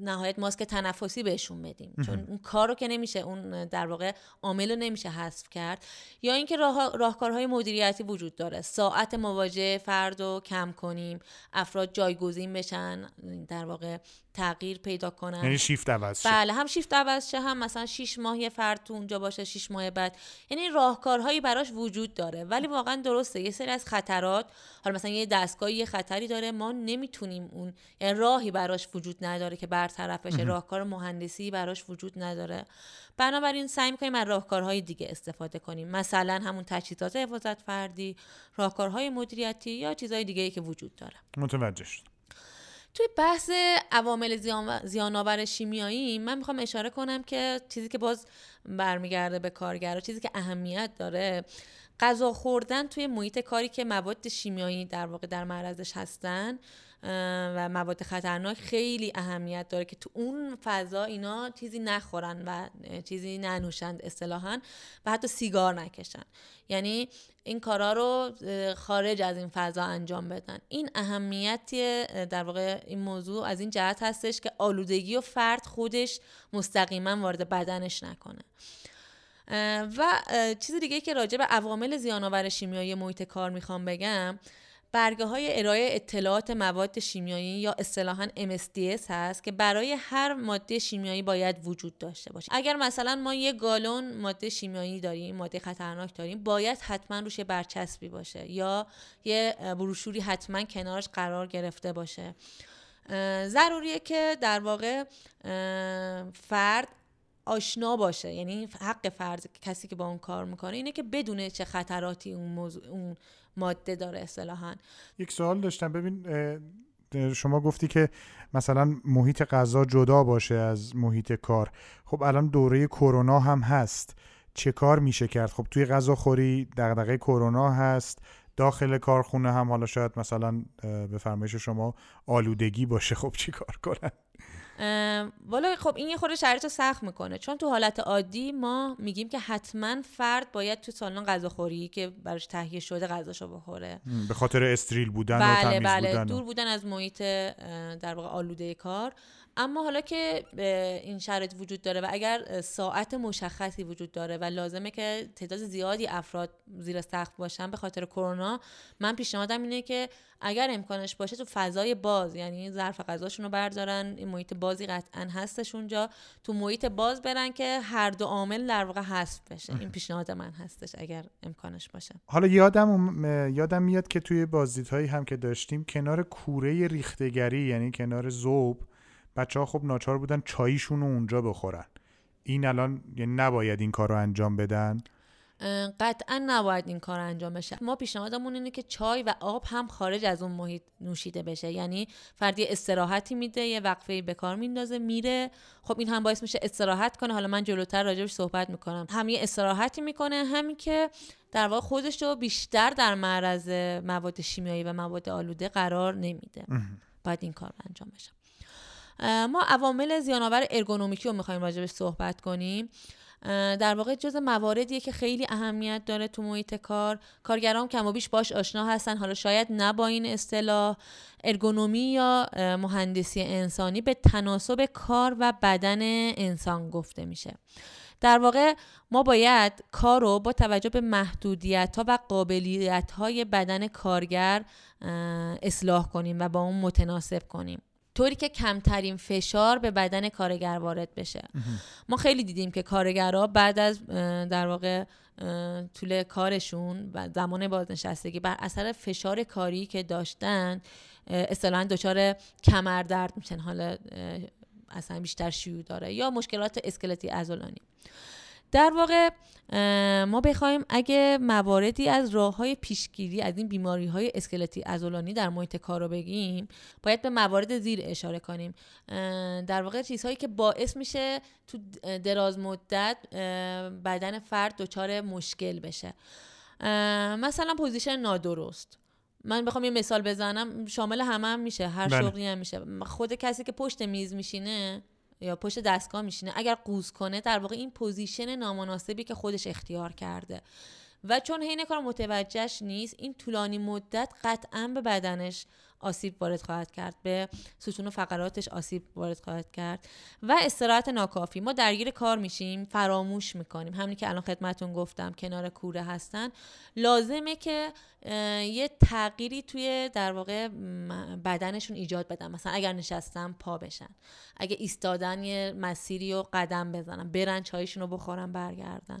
نهایت ماسک تنفسی بهشون بدیم. چون اون کار رو که نمیشه اون در واقع عامل رو نمیشه حذف کرد. یا اینکه راه، راهکارهای مدیریتی وجود داره. ساعت مواجه فرد رو کم کنیم افراد جایگزین بشن در واقع تغییر پیدا کنن. یعنی شیفت عوض شه. بله هم شیفت عوض شه هم مثلا 6 ماه فرد تو اونجا باشه 6 ماه بعد. یعنی راهکارهایی براش وجود داره. ولی واقعا درسته. یه سری از خطرات حالا مثلا یه دستگاهی یه خطری داره ما نمی‌تونیم اون یعنی راهی براش وجود نداره که برطرف بشه. راهکار مهندسی براش وجود نداره. بنابراین سعی می‌کنیم از راهکارهای دیگه استفاده کنیم. مثلا همون تجهیزات حفاظت فردی راهکارهای مدیریتی یا چیزهای دیگه ای که وجود داره. متوجه توی بحث عوامل زیانآور شیمیایی من می‌خوام اشاره کنم که چیزی که باز برمیگرده به کارگر چیزی که اهمیت داره غذا خوردن توی محیط کاری که مواد شیمیایی در واقع در معرضش هستن و مواد خطرناک خیلی اهمیت داره که تو اون فضا اینا چیزی نخورن و چیزی ننوشند اصطلاحا و حتی سیگار نکشن. یعنی این کارا رو خارج از این فضا انجام بدن. این اهمیتی در واقع این موضوع از این جهت هستش که آلودگی و فرد خودش مستقیما وارد بدنش نکنه. و چیز دیگه که راجع به عوامل زیانآور شیمیایی محیط کار می‌خوام بگم برگه های ارائه اطلاعات مواد شیمیایی یا اصطلاحا MSDS هست که برای هر ماده شیمیایی باید وجود داشته باشه. اگر مثلا ما یه گالون ماده شیمیایی داریم ماده خطرناک داریم باید حتما روش برچسبی باشه یا یه بروشوری حتما کنارش قرار گرفته باشه. ضروریه که در واقع فرد آشنا باشه. یعنی حق فرض کسی که با اون کار می‌کنه اینه که بدونه چه خطراتی اون, موضوع، اون ماده داره اصطلاحا. یک سوال داشتم. ببین شما گفتی که مثلا محیط غذا جدا باشه از محیط کار. خب الان دوره کرونا هم هست. چه کار میشه کرد؟ خب توی غذاخوری دغدغه کرونا هست. داخل کارخونه هم حالا شاید مثلا به فرمایش شما آلودگی باشه. خب چی کار کنن؟ والا خب این یه خورده شرایط رو سخت می‌کنه. چون تو حالت عادی ما میگیم که حتما فرد باید تو سالن غذاخوری که براش تهیه شده غذاشو بخوره. به خاطر استریل بودن بله و تمیز بله. بودن دور بودن از محیط در واقع آلوده کار. اما حالا که این شرایط وجود داره و اگر ساعت مشخصی وجود داره و لازمه که تعداد زیادی افراد زیر سقف باشن به خاطر کرونا من پیشنهادم اینه که اگر امکانش باشه تو فضای باز یعنی ظرف غذاشون رو بردارن این محیط بازی قطعا هستش اونجا تو محیط باز برن که هر دو عامل در واقع حذف بشه. این پیشنهاد من هستش اگر امکانش باشه. حالا یادم یادم میاد که توی بازدیدهایی هم که داشتیم کنار کوره ریختگری یعنی کنار زوب بچه ها خب ناچار بودن چاییشون رو اونجا بخورن. این الان یعنی نباید این کار رو انجام بدن؟ قطعا نباید این کار انجام بشه. ما پیشنهادمون اینه که چای و آب هم خارج از اون محیط نوشیده بشه. یعنی فردی استراحتی میده یه وقفه به کار میندازه میره. خب این هم باعث میشه استراحت کنه. حالا من جلوتر راجبش صحبت می‌کنم. هم یه استراحتی می‌کنه همین که در واقع خودش رو بیشتر در معرض مواد شیمیایی و مواد آلوده قرار نمیده. باید این کار انجام بشه. ما عوامل زیانآور ارگونومیکی رو می‌خوایم راجبش صحبت کنیم. در واقع جز مواردیه که خیلی اهمیت داره تو محیط کار. کارگران کم و بیش باش آشنا هستن. حالا شاید نه با این اصطلاح. ارگونومی یا مهندسی انسانی به تناسب کار و بدن انسان گفته میشه. در واقع ما باید کار رو با توجه به محدودیت ها و قابلیت های بدن کارگر اصلاح کنیم و با اون متناسب کنیم. طوری که کمترین فشار به بدن کارگر وارد بشه. ما خیلی دیدیم که کارگرها بعد از در واقع طول کارشون و زمان بازنشستگی بر اثر فشار کاری که داشتن اصطلاحا دچار کمردرد میشن. حالا اصلا بیشتر شیوع داره یا مشکلات اسکلتی عضلانی در واقع ما بخوایم اگه مواردی از راه های پیشگیری از این بیماری های اسکلتی ازولانی در محیط کار رو بگیم باید به موارد زیر اشاره کنیم. در واقع چیزهایی که باعث میشه تو دراز مدت بدن فرد دچار مشکل بشه. مثلا position نادرست. من بخوام یه مثال بزنم شامل همه هم میشه هر بله. شغلی هم میشه. خود کسی که پشت میز میشینه یا پشت دستگاه میشینه. اگر قوز کنه در واقع این position نامناسبی که خودش اختیار کرده. و چون حین کار متوجهش نیست این طولانی مدت قطعا به بدنش آسیب وارد خواهد کرد به ستون و فقراتش آسیب وارد خواهد کرد و استراحت ناکافی. ما درگیر کار میشیم فراموش می‌کنیم. همین که الان خدمتون گفتم کنار کوره هستن. لازمه که یه تغییری توی در واقع بدنشون ایجاد بدن. مثلا اگر نشستن پا بشن. اگه ایستادن یه مسیری و قدم بزنن. برن چایشون رو بخورن برگردن.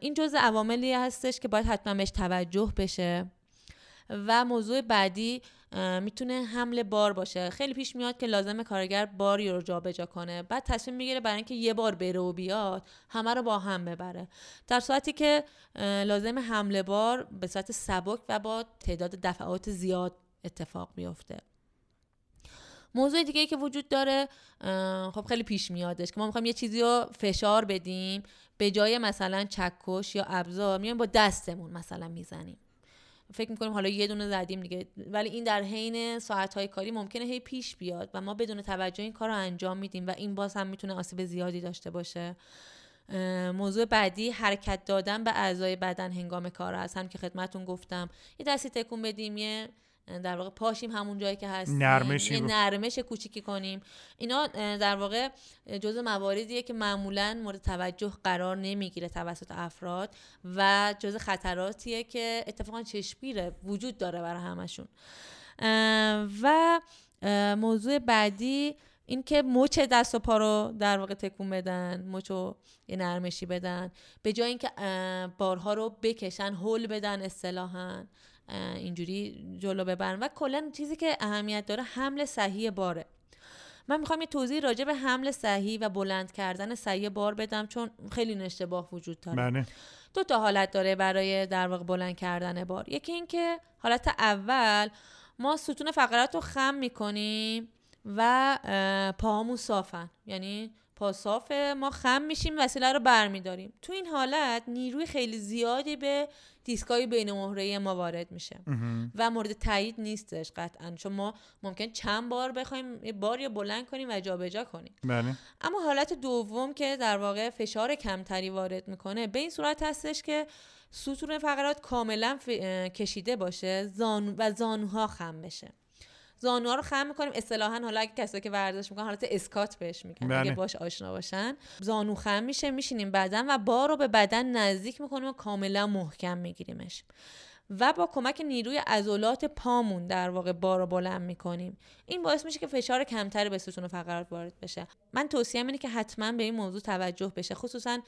این جز عواملی هستش که باید حتما بهش توجه بشه. و موضوع بعدی می‌تونه حمل بار باشه. خیلی پیش میاد که لازم کارگر باری رو جابجا کنه. بعد تصمیم می‌گیره برای اینکه یه بار بره و بیاد همه رو با هم ببره. در صورتی که لازم حمل بار به صورت سبک و با تعداد دفعات زیاد اتفاق بیفته موضوع دیگه ای که وجود داره خب خیلی پیش میادش که ما می‌خوایم یه چیزی رو فشار بدیم به جای مثلا چکش یا ابزار میایم با دستمون مثلا می‌زنیم. فکر می‌کنیم حالا یه دونه زدیم دیگه. ولی این در حین های کاری ممکنه هی پیش بیاد و ما بدون توجه این کار رو انجام میدیم و این باز هم می‌تونه آسیب زیادی داشته باشه. موضوع بعدی حرکت دادن به اعضای بدن هنگام کار هست هم که خدمتون گفتم. یه دستی تکون بدیم یه در واقع پاشیم همون جایی که هستیم نرمشی یه نرمش کوچیکی کنیم. اینا در واقع جز مواردیه که معمولا مورد توجه قرار نمی‌گیره توسط افراد و جز خطراتیه که اتفاقا چشمگیره وجود داره برای همشون. و موضوع بعدی این که مچ دست و پا رو در واقع تکون بدن مچو یه نرمشی بدن به جای اینکه بارها رو بکشن هول بدن اصطلاحا. اینجوری جلو ببرن. و کلا چیزی که اهمیت داره حمل صحیح باره. من می‌خوام یه توضیح راجع به حمل صحیح و بلند کردن صحیح بار بدم چون خیلی اشتباه وجود داره. بله. دو تا حالت داره برای در واقع بلند کردن بار. یکی اینکه حالت اول ما ستون فقرات رو خم می‌کنیم و پاهامون صافن. یعنی پا صافه ما خم میشیم وسیله رو برمیداریم. تو این حالت نیروی خیلی زیادی به دیسکای بین مهره ما وارد میشه. و مورد تایید نیستش قطعا. چون ما ممکن چند بار بخوایم یه بار یا بلند کنیم و جابجا کنیم. بله. اما حالت دوم که در واقع فشار کمتری وارد می‌کنه به این صورت هستش که ستون فقرات کاملا کشیده باشه زانو و زانوها خم بشه. زانوها رو خم می‌کنیم. اصطلاحا حالا اگه کسایی که ورزش می‌کنن حالت اسکات بهش میگن. اگه بله. باش آشنا باشن. زانو خم میشه میشینیم بدن و بار رو به بدن نزدیک می‌کنیم و کاملا محکم میگیریمش. و با کمک نیروی عضلات پامون در واقع بار رو بلند می‌کنیم. این باعث میشه که فشار کمتری به ستون فقرات وارد بشه. من توصیه اینه که حتما به این موضوع توجه بشه. خصوصا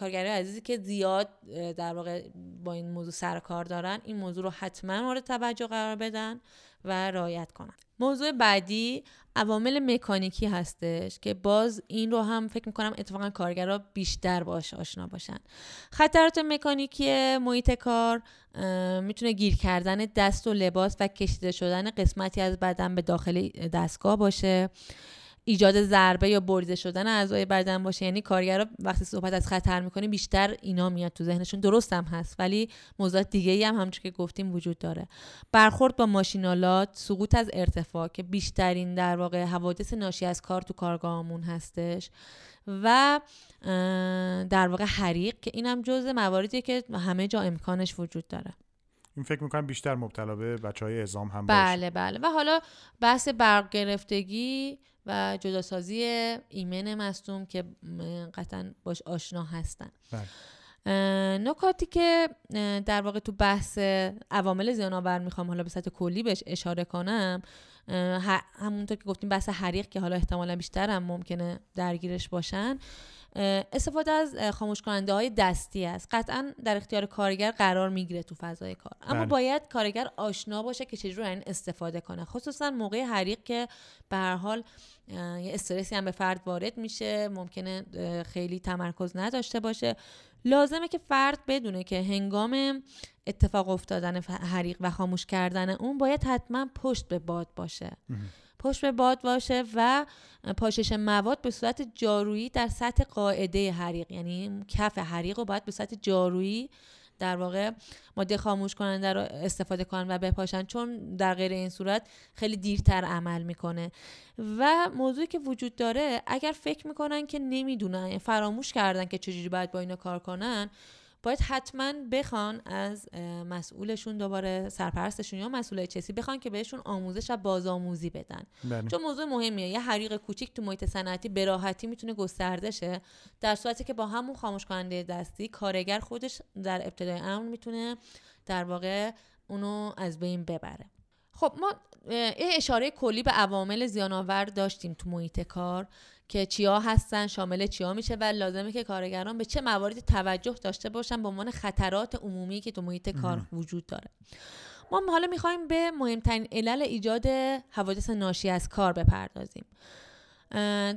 کارگرای عزیزی که زیاد در واقع با این موضوع سر کار دارن این موضوع رو حتما مورد توجه قرار بدن. و رعایت کنن موضوع بعدی عوامل مکانیکی هستش که باز این رو هم فکر می‌کنم اتفاقا کارگرها بیشتر باش آشنا باشن. خطرات مکانیکی محیط کار می‌تونه گیر کردن دست و لباس و کشیده شدن قسمتی از بدن به داخل دستگاه باشه. ایجاد ضربه یا بریده شدن اعضای بدن باشه یعنی کارگرا وقتی صحبت از خطر می‌کنه بیشتر اینا میاد تو ذهنشون. درست هم هست ولی موضوعات دیگه ای هم همونجور که گفتیم وجود داره. برخورد با ماشینالات سقوط از ارتفاع که بیشترین در واقع حوادث ناشی از کار تو کارگاهمون هستش و در واقع حریق که اینم جزء مواردیه که همه جا امکانش وجود داره. این فکر می‌کنم بیشتر مبتلا به بچه های ازام هم بله بله. و حالا بحث برق گرفتگی و جداسازی ایمن مصدوم که قطعا باش آشنا هستن بله. نکاتی که در واقع تو بحث عوامل زیانآور می‌خوام حالا به صورت کلی بهش اشاره کنم همونطور که گفتیم بحث حریق که حالا احتمالا بیشتر هم ممکنه درگیرش باشن استفاده از خاموش کننده های دستی است قطعا در اختیار کارگر قرار می‌گیره تو فضای کار اما بله. باید کارگر آشنا باشه که چجوری این استفاده کنه خصوصا موقع حریق که به هر حال یه استرسی هم به فرد وارد میشه ممکنه خیلی تمرکز نداشته باشه. لازمه که فرد بدونه که هنگام اتفاق افتادن حریق و خاموش کردن اون باید حتما پشت به باد باشه. پشت به باد باشه و پاشش مواد به صورت جارویی در سطح قاعده حریق یعنی کف حریق رو باید به صورت جارویی در واقع ماده خاموش کننده رو استفاده کنن و بپاشن چون در غیر این صورت خیلی دیرتر عمل می‌کنه. و موضوعی که وجود داره اگر فکر می‌کنن که نمی‌دونن فراموش کردن که چجوری باید با اینا کار کنن باید حتما بخوان از مسئولشون دوباره سرپرستشون یا مسئول چسی بخوان که بهشون آموزش و بازآموزی بدن. بله. چون موضوع مهمیه. یه حریق کوچیک تو محیط صنعتی به راحتی می‌تونه گسترده شه در صورتی که با همون خاموش کننده دستی کارگر خودش در ابتدای امر می‌تونه در واقع اونو از بین ببره. خب ما یه اشاره کلی به عوامل زیانآور داشتیم تو محیط کار. که چیا هستن شامل چیا میشه و لازمه که کارگران به چه مواردی توجه داشته باشن به عنوان خطرات عمومی که تو محیط کار وجود داره. ما حالا می‌خوایم به مهمترین علل ایجاد حوادث ناشی از کار بپردازیم.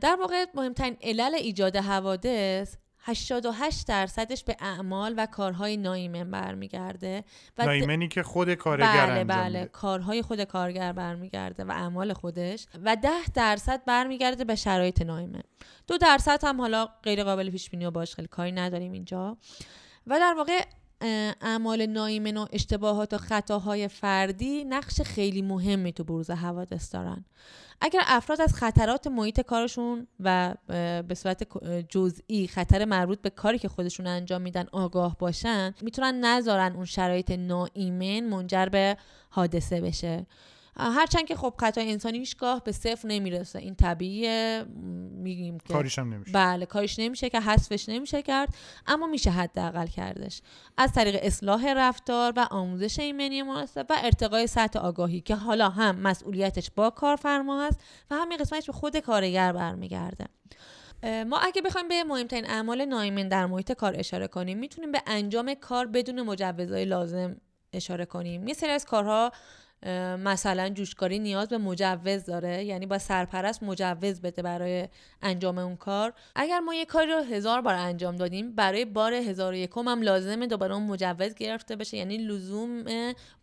در واقع مهمترین علل ایجاد حوادث 88 درصدش به اعمال و کارهای نایمن برمیگرده و نایمنی که خود کارگر بله انجام بله. کارهای خود کارگر برمیگرده و اعمال خودش و 10 درصد برمیگرده به شرایط نایمن. دو درصد هم حالا غیر قابل پیش بینی و باش خیلی کاری نداریم اینجا. و در واقع اعمال نایمن و اشتباهات و خطاهای فردی نقش خیلی مهمی تو بروز حوادث دارن. اگر افراد از خطرات محیط کارشون و به صورت جزئی خطر مربوط به کاری که خودشون انجام میدن آگاه باشن می‌تونن نذارن اون شرایط ناایمن منجر به حادثه بشه. هرچند که خب خطای انسانی هیچگاه به صفر نمی‌رسه. این طبیعیه. میگیم که کاریش هم نمیشه. بله کاریش نمیشه که حذفش نمیشه کرد. اما میشه حداقل کردش. از طریق اصلاح رفتار و آموزش ایمنی مناسب و ارتقای سطح آگاهی که حالا هم مسئولیتش با کارفرما هست و هم یه قسمتش به خود کارگر برمیگرده. ما اگه بخوایم به مهمترین اعمال نایمن در محیط کار اشاره کنیم می‌تونیم به انجام کار بدون مجوزهای لازم اشاره کنیم. یه سری از کارها مثلا جوشکاری نیاز به مجوز داره یعنی با سرپرست مجوز بده برای انجام اون کار. اگر ما یه کاری رو هزار بار انجام دادیم برای بار هزار و یکم هم لازمه دوباره اون مجوز گرفته بشه. یعنی لزوم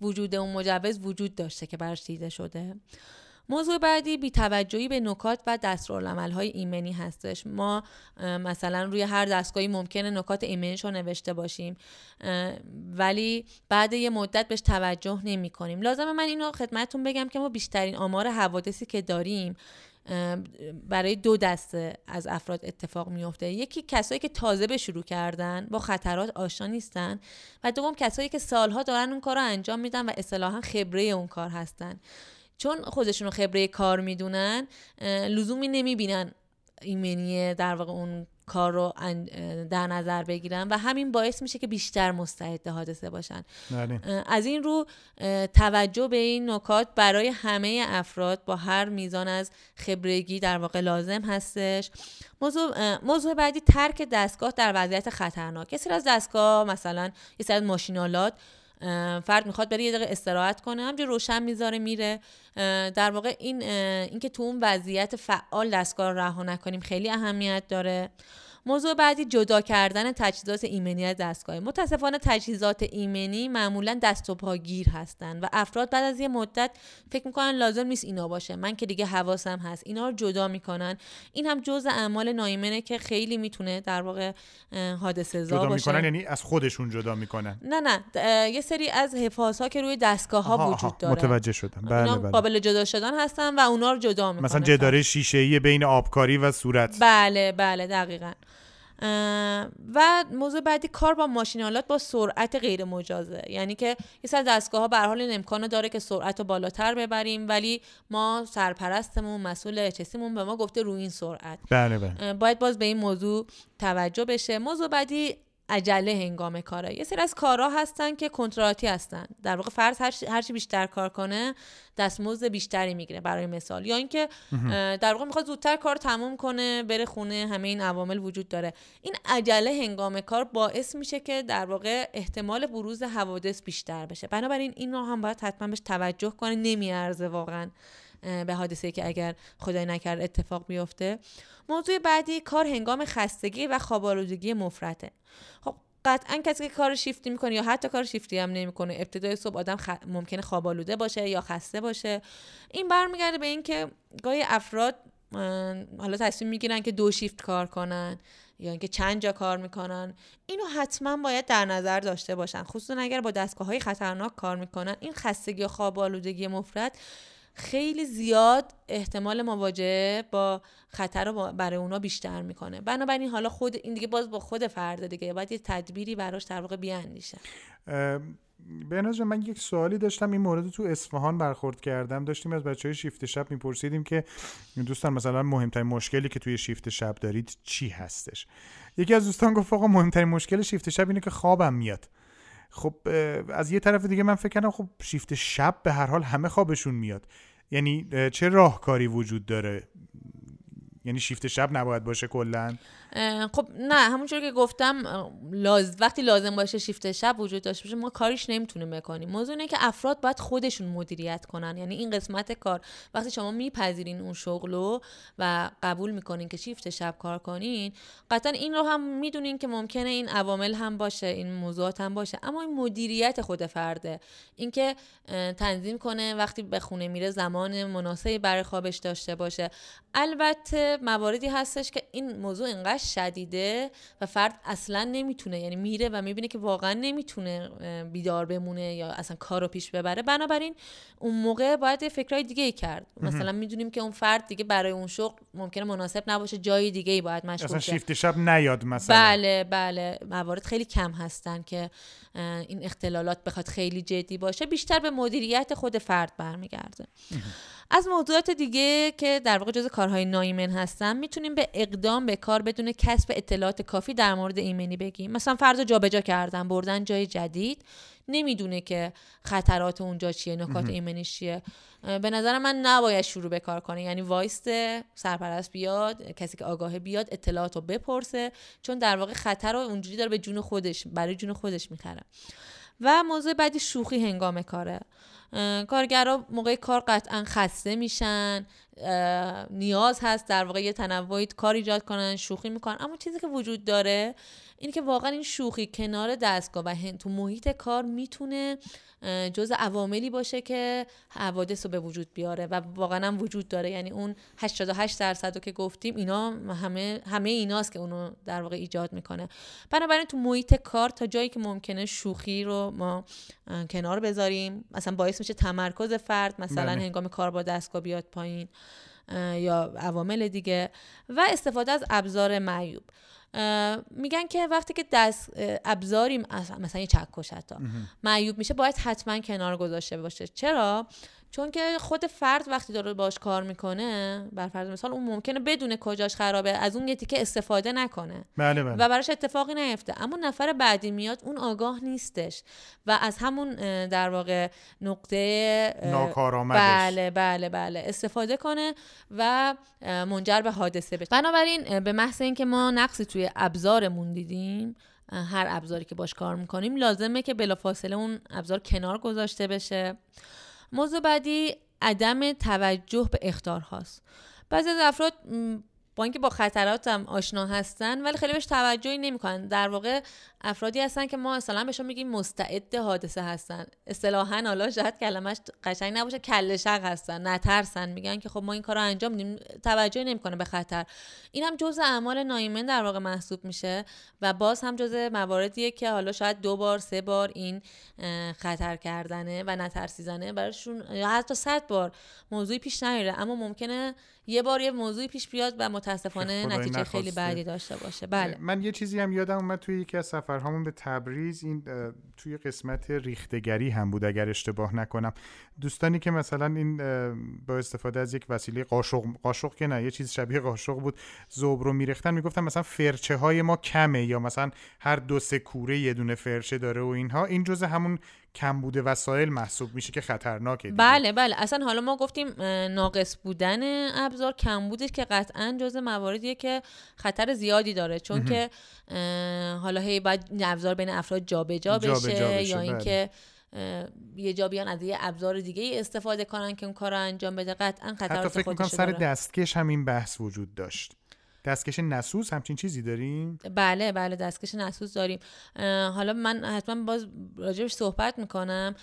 وجود اون مجوز وجود داشته که براش دیده شده. موضوع بعدی بیتوجهی به نکات و های ایمنی هستش. ما مثلا روی هر دستگاهی ممکنه نکات ایمنیش رو نوشته باشیم ولی بعد یه مدت بهش توجه نمی کنیم لازمه من اینو خدمتتون بگم که ما بیشترین آمار حوادثی که داریم برای دو دسته از افراد اتفاق میفته یکی کسایی که تازه به شروع کردن با خطرات آشنا نیستن و دوم کسایی که سالها دارن اون کار رو انجام میدن و اصطلاحا خبره اون کار هستن. چون خودشون رو خبره کار می‌دونن لزومی نمی‌بینن ایمنی در واقع اون کار رو در نظر بگیرن و همین باعث میشه که بیشتر مستعد حادثه باشن. بله. از این رو توجه به این نکات برای همه افراد با هر میزان از خبرگی در واقع لازم هستش. موضوع, موضوع بعدی ترک دستگاه در وضعیت خطرناک. یه سری از دستگاه مثلا یه سری از ماشینالات فرد می‌خواد بره یه دقیقه استراحت کنه. همجور روشن می‌ذاره میره. در واقع این اینکه تو اون وضعیت فعال دستگاه رها نکنیم خیلی اهمیت داره. موضوع بعدی جدا کردن تجهیزات ایمنی از دستگاه متاسفانه تجهیزات ایمنی معمولا دست و پاگیر هستن و افراد بعد از یه مدت فکر می‌کنن لازم نیست اینا باشه. من که دیگه حواسم هست. اینا رو جدا می‌کنن. این هم جزء اعمال نایمنه که خیلی می‌تونه در واقع حادثه زا جدا باشه. می‌کنن؟ یعنی از خودشون جدا می‌کنن؟ نه نه. یه سری از حفاظ ها که روی دستگاه ها وجود داره. متوجه شدم. بله اینا بله. قابل جدا شدن هستن و اونا رو جدا می‌کنن مثلا جداره شیشه بین آبکاری و صورت. بله بله. دقیقا. و موضوع بعدی کار با ماشینالات با سرعت غیر مجازه یعنی که یه سر دستگاه ها به حال این امکانو داره که سرعت رو بالاتر ببریم ولی ما سرپرستمون مسئول اچسیمون به ما گفته روی این سرعت. بله بله. باید باز به این موضوع توجه بشه. موضوع بعدی عجله هنگام کاره یه سری از کارها هستن که کنتراتی هستن. در واقع فرض هر چی بیشتر کار کنه دستمزد بیشتری می‌گیره برای مثال. یا اینکه در واقع می‌خواد زودتر کار تموم کنه بره خونه همه این عوامل وجود داره. این عجله هنگام کار باعث میشه که در واقع احتمال بروز حوادث بیشتر بشه. بنابراین این رو هم باید حتما بهش توجه کنه نمیارزه واقعا. به حادثه که اگر خدای نکرد اتفاق بیفته. موضوع بعدی کار هنگام خستگی و خوابالودگی مفرطه. خب قطعا کسی که کار شیفتی می‌کنه یا حتی کار شیفتی هم نمی‌کنه ابتدای صبح آدم خ... ممکنه خوابالوده باشه یا خسته باشه. این برمیگرده به اینکه گاهی افراد حالا تصمیم می‌گیرن که دو شیفت کار کنن یا اینکه چند جا کار می‌کنن. اینو حتما باید در نظر داشته باشن. خصوصا اگر با دستگاه های خطرناک کار می‌کنن. این خستگی و خواب آلودگی مفرد خیلی زیاد احتمال مواجهه با خطر رو برای اونا بیشتر می‌کنه. بنابراین حالا خود این دیگه باز با خود فرد دیگه باید یه تدبیری براش در واقع بیاندیشه بهناز من یک سوالی داشتم این مورد تو اصفهان برخورد کردم. داشتیم از بچه های شیفت شب میپرسیدیم که دوستان مثلا مهمترین مشکلی که توی شیفت شب دارید چی هستش؟ یکی از دوستان گفت آقا مهمترین مشکل شیفت شب اینه که خوابم میاد. خب از یه طرف دیگه من فکر کردم خب شیفت شب به هر حال همه خوابشون میاد. یعنی چه راهکاری وجود داره؟ یعنی شیفت شب نباید باشه کلا؟ خب نه همونجور که گفتم لاز... وقتی لازم باشه شیفت شب وجود داشته باشه ما کاریش نمی‌تونیم بکنیم. موضوع اینه که افراد باید خودشون مدیریت کنن. یعنی این قسمت کار. وقتی شما میپذیرین اون شغلو و قبول می‌کنین که شیفت شب کار کنین قطعا این رو هم می‌دونین که ممکنه این عوامل هم باشه این موضوعات هم باشه. اما این مدیریت خود فرده. اینکه تنظیم کنه وقتی به خونه میره زمان مناسبی برای خوابش داشته باشه. البته مواردی هستش که این موضوع اینقدر شدیده و فرد اصلا نمی‌تونه یعنی میره و می‌بینه که واقعا نمی‌تونه بیدار بمونه یا اصلا کار رو پیش ببره. بنابراین اون موقع باید فکرهای دیگه ای کرد. مثلا می‌دونیم که اون فرد دیگه برای اون شغل ممکنه مناسب نباشه جای دیگه ای باید مشغول اصلا شیفت شب نیاد مثلا. بله بله. موارد خیلی کم هستن که این اختلالات بخواد خیلی جدی باشه بیشتر به مدیریت خود فرد برمیگرده. از موضوعات دیگه که در واقع جز کارهای نایمن هستن می‌تونیم به اقدام به کار بدون کسب اطلاعات کافی در مورد ایمنی بگیم. مثلا فرض جابجا کردن بردن جای جدید نمی‌دونه که خطرات اونجا چیه نکات ایمنیش چیه. به نظر من نباید شروع به کار کنه. یعنی وایست سرپرست بیاد کسی که آگاهه بیاد اطلاعات رو بپرسه چون در واقع خطر رو اونجوری داره به جون خودش برای جون خودش می‌خره. و موضوع بعدی شوخی هنگام کاره. کارگرها موقع کار قطعا خسته میشن نیاز هست در واقع یه تنوعی کار ایجاد کنن شوخی می‌کنن. اما چیزی که وجود داره اینه که واقعا این شوخی کنار دستگاه و تو محیط کار می‌تونه جز عواملی باشه که حوادث رو به وجود بیاره و واقعا هم وجود داره. یعنی اون 88 درصد رو که گفتیم اینا همه همه ایناست که اونو در واقع ایجاد می‌کنه. بنابراین تو محیط کار تا جایی که ممکنه شوخی رو ما کنار بذاریم مثلا باعث میشه تمرکز فرد مثلا بله. هنگام کار با دستگاه بیاد پایین یا عوامل دیگه. و استفاده از ابزار معیوب. میگن که وقتی که دست ابزاری مثلا یه چکش حتی معیوب میشه باید حتما کنار گذاشته باشه. چرا؟ چون که خود فرد وقتی داره باش کار می‌کنه بر فرض مثال اون ممکنه بدون کجاش خرابه از اون یه تیکه استفاده نکنه. بله بله. و براش اتفاقی نیفته. اما نفر بعدی میاد اون آگاه نیستش. و از همون در واقع نقطه ناکارآمدش. بله بله بله. استفاده کنه و منجر به حادثه بشه. بنابراین به محض اینکه ما نقصی توی ابزارمون دیدیم هر ابزاری که باش کار می‌کنیم لازمه که بلافاصله اون ابزار کنار گذاشته بشه. موضوع بعدی عدم توجه به اختار هاست بعضی از افراد با اینکه با خطرات هم آشنا هستن ولی خیلی بهش توجهی نمی‌کنن. در واقع افرادی هستن که ما مثلا بهشون میگیم مستعد حادثه هستن. اصطلاحا حالا شاید کلمش قشنگ نباشه کله شق هستن نترسن. میگن که خب ما این کار رو انجام میدیم توجهی نمی‌کنه به خطر. این هم جزء اعمال نایمن در واقع محسوب میشه و باز هم جزء مواردیه که حالا شاید دو بار سه بار این خطر کردنه و نترسیزنه براشون حتی صد بار موضوعی پیش نیاره. اما ممکنه یه بار یه موضوعی پیش بیاد و متاسفانه نتیجه خیلی بعدی داشته باشه. بله. من یه چیزی هم یادم اومد توی یکی از سفرهامون به تبریز. این توی قسمت ریختگری هم بود اگر اشتباه نکنم. دوستانی که مثلا این با استفاده از یک وسیله قاشق قاشق که نه یه چیز شبیه قاشق بود زوب رو میریختن می‌گفتن مثلا فرچه های ما کمه یا مثلا هر دو سه کوره یه دونه فرچه داره و اینها. این جزء همون کمبود وسایل محسوب میشه که خطرناکه دیگه. بله بله. اصلا حالا ما گفتیم ناقص بودن ابزار کمبودش که قطعا جزء مواردیه که خطر زیادی داره. چون که حالا هی باید ابزار بین افراد جابجا جا بشه, بشه یا بله. اینکه یه جا بیان از یه ابزار دیگه ای استفاده کنن که اون کار رو انجام بده. قطعا خطرات حتی فکر می‌کنم سر دستکش همین بحث وجود داشت. دستکش نسوز همچین چیزی داریم؟ بله بله دستکش نسوز داریم. حالا من حتما باز راجبش صحبت می‌کنم.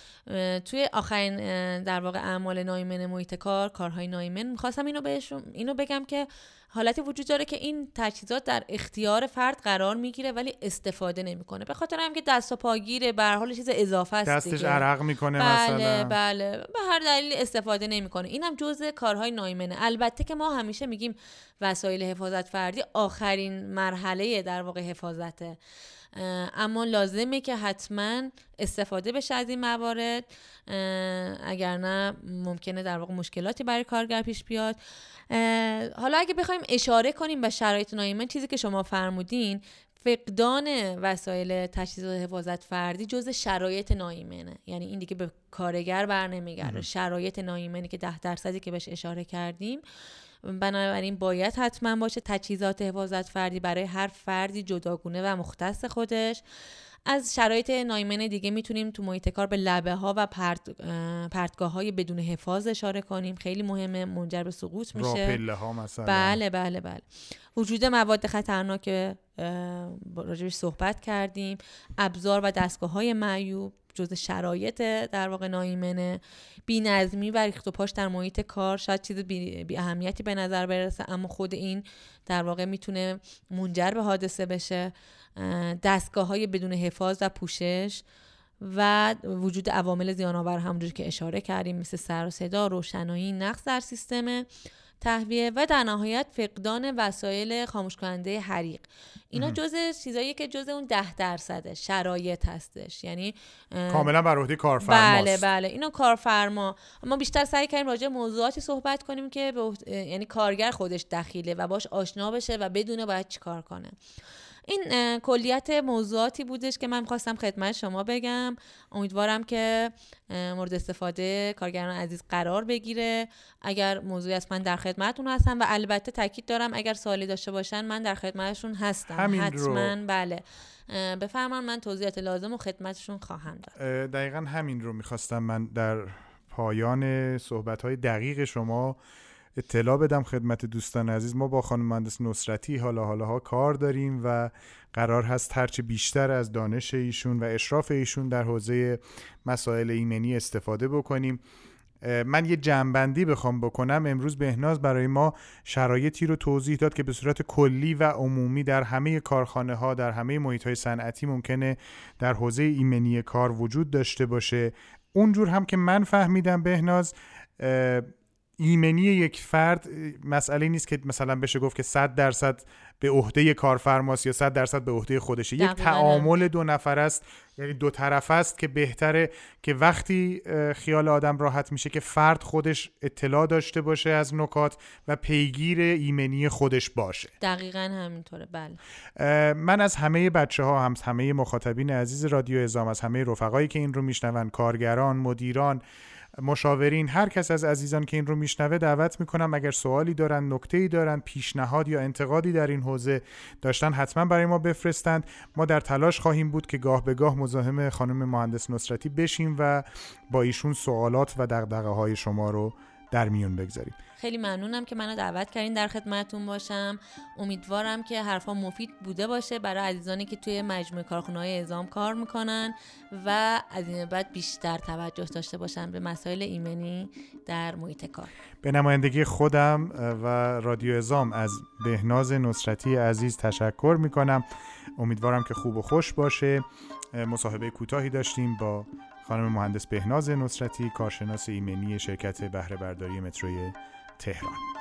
توی آخرین در واقع اعمال نایمن محیط کار کارهای نایمن می‌خواستم اینو بهشون اینو بگم که حالتی وجود داره که این تجهیزات در اختیار فرد قرار می‌گیره ولی استفاده نمی‌کنه. به خاطر هم که دست و پاگیره به حال چیز اضافه است دستش عرق می‌کنه بله مثلا. بله. به هر دلیل استفاده نمی‌کنه. اینم جزء کارهای نایمنه. البته که ما همیشه میگیم وسایل حفاظت فردی آخرین مرحله در واقع حفاظته. اما لازمه که حتما استفاده بشه از این موارد. اگر نه ممکنه در واقع مشکلاتی برای کارگر پیش بیاد. حالا اگه بخوایم اشاره کنیم به شرایط نایمن چیزی که شما فرمودین فقدان وسایل تجهیزات حفاظت فردی جز شرایط نایمنه. یعنی این دیگه به کارگر بر نمیگرده شرایط نایمنی که ده درصدی که بهش اشاره کردیم بنابراین باید حتما باشه تجهیزات حفاظت فردی برای هر فردی جداگونه و مختص خودش. از شرایط نایمن دیگه می‌تونیم تو محیط کار به لبه ها و پرت، پرتگاه های بدون حفاظ اشاره کنیم. خیلی مهمه منجر به سقوط میشه. ها مثلا. بله بله بله. وجود مواد خطرناک راجبش صحبت کردیم. ابزار و دستگاه های معیوب. جز شرایط در واقع نایمنه. بی نظمی و ریخت و پاش در محیط کار. شاید چیز بی, اهمیتی به نظر برسه اما خود این در واقع می‌تونه منجر به حادثه بشه. دستگاه های بدون حفاظ و پوشش و وجود عوامل زیانآور همونجور که اشاره کردیم مثل سر و صدا روشنایی نقص در سیستم تهویه و در نهایت فقدان وسایل خاموش کننده حریق. اینا جزء چیزایی که جزء اون ده درصده شرایط هستش. یعنی کاملا بر عهده کارفرماست. بله بله. اینا کارفرما. اما بیشتر سعی کردیم راجع موضوعاتی صحبت کنیم که یعنی کارگر خودش دخیله و باش آشنا بشه و بدونه باید چیکار کنه. این کلیت موضوعاتی بودش که من خواستم خدمت شما بگم. امیدوارم که مورد استفاده کارگران عزیز قرار بگیره. اگر موضوعی از من در خدمتتون هستم و البته تاکید دارم اگر سوالی داشته باشن من در خدمتشون هستم. همین حتما رو. بله بفرمان من توضیحات لازم و خدمتشون خواهم داد. دقیقا همین رو می‌خواستم من در پایان صحبت های دقیق شما اطلاع بدم خدمت دوستان عزیز. ما با خانم مهندس نصرتی حالا حالا ها کار داریم و قرار هست هرچه بیشتر از دانش ایشون و اشراف ایشون در حوزه مسائل ایمنی استفاده بکنیم. من یه جنبندی بخوام بکنم. امروز بهناز برای ما شرایطی رو توضیح داد که به صورت کلی و عمومی در همه کارخانه ها در همه محیط های صنعتی ممکنه در حوزه ایمنی کار وجود داشته باشه. اونجور هم که من فهمیدم بهناز ایمنی یک فرد مسئله نیست که مثلا بشه گفت که 100 درصد به عهده کارفرماست یا 100 درصد به عهده خودشه. یک تعامل دو نفر است یعنی دو طرف است که بهتره که وقتی خیال آدم راحت میشه که فرد خودش اطلاع داشته باشه از نکات و پیگیر ایمنی خودش باشه. دقیقا همینطوره. بله. من از همه بچه ها هم همه مخاطبین عزیز رادیو ازام از همه رفقایی که این رو میشنون کارگران مدیران مشاورین هر کس از عزیزان که این رو میشنوه دعوت می‌کنم اگر سوالی دارن نکته ای دارن پیشنهاد یا انتقادی در این حوزه داشتن حتما برای ما بفرستند. ما در تلاش خواهیم بود که گاه به گاه مزاحم خانم مهندس نصرتی بشیم و با ایشون سوالات و دغدغه های شما رو در میون بگذاریم. خیلی ممنونم که منو دعوت کردین در خدمتتون باشم. امیدوارم که حرفا مفید بوده باشه برای عزیزانی که توی مجموعه کارخونه های اعزام کار می‌کنن و از این بعد بیشتر توجه داشته باشن به مسائل ایمنی در محیط کار. به نمایندگی خودم و رادیو ازام از بهناز نصرتی عزیز تشکر می‌کنم. امیدوارم که خوب و خوش باشه. مصاحبه کوتاهی داشتیم با خانم مهندس بهناز نصرتی کارشناس ایمنی شرکت بهره برداری متروی تهران.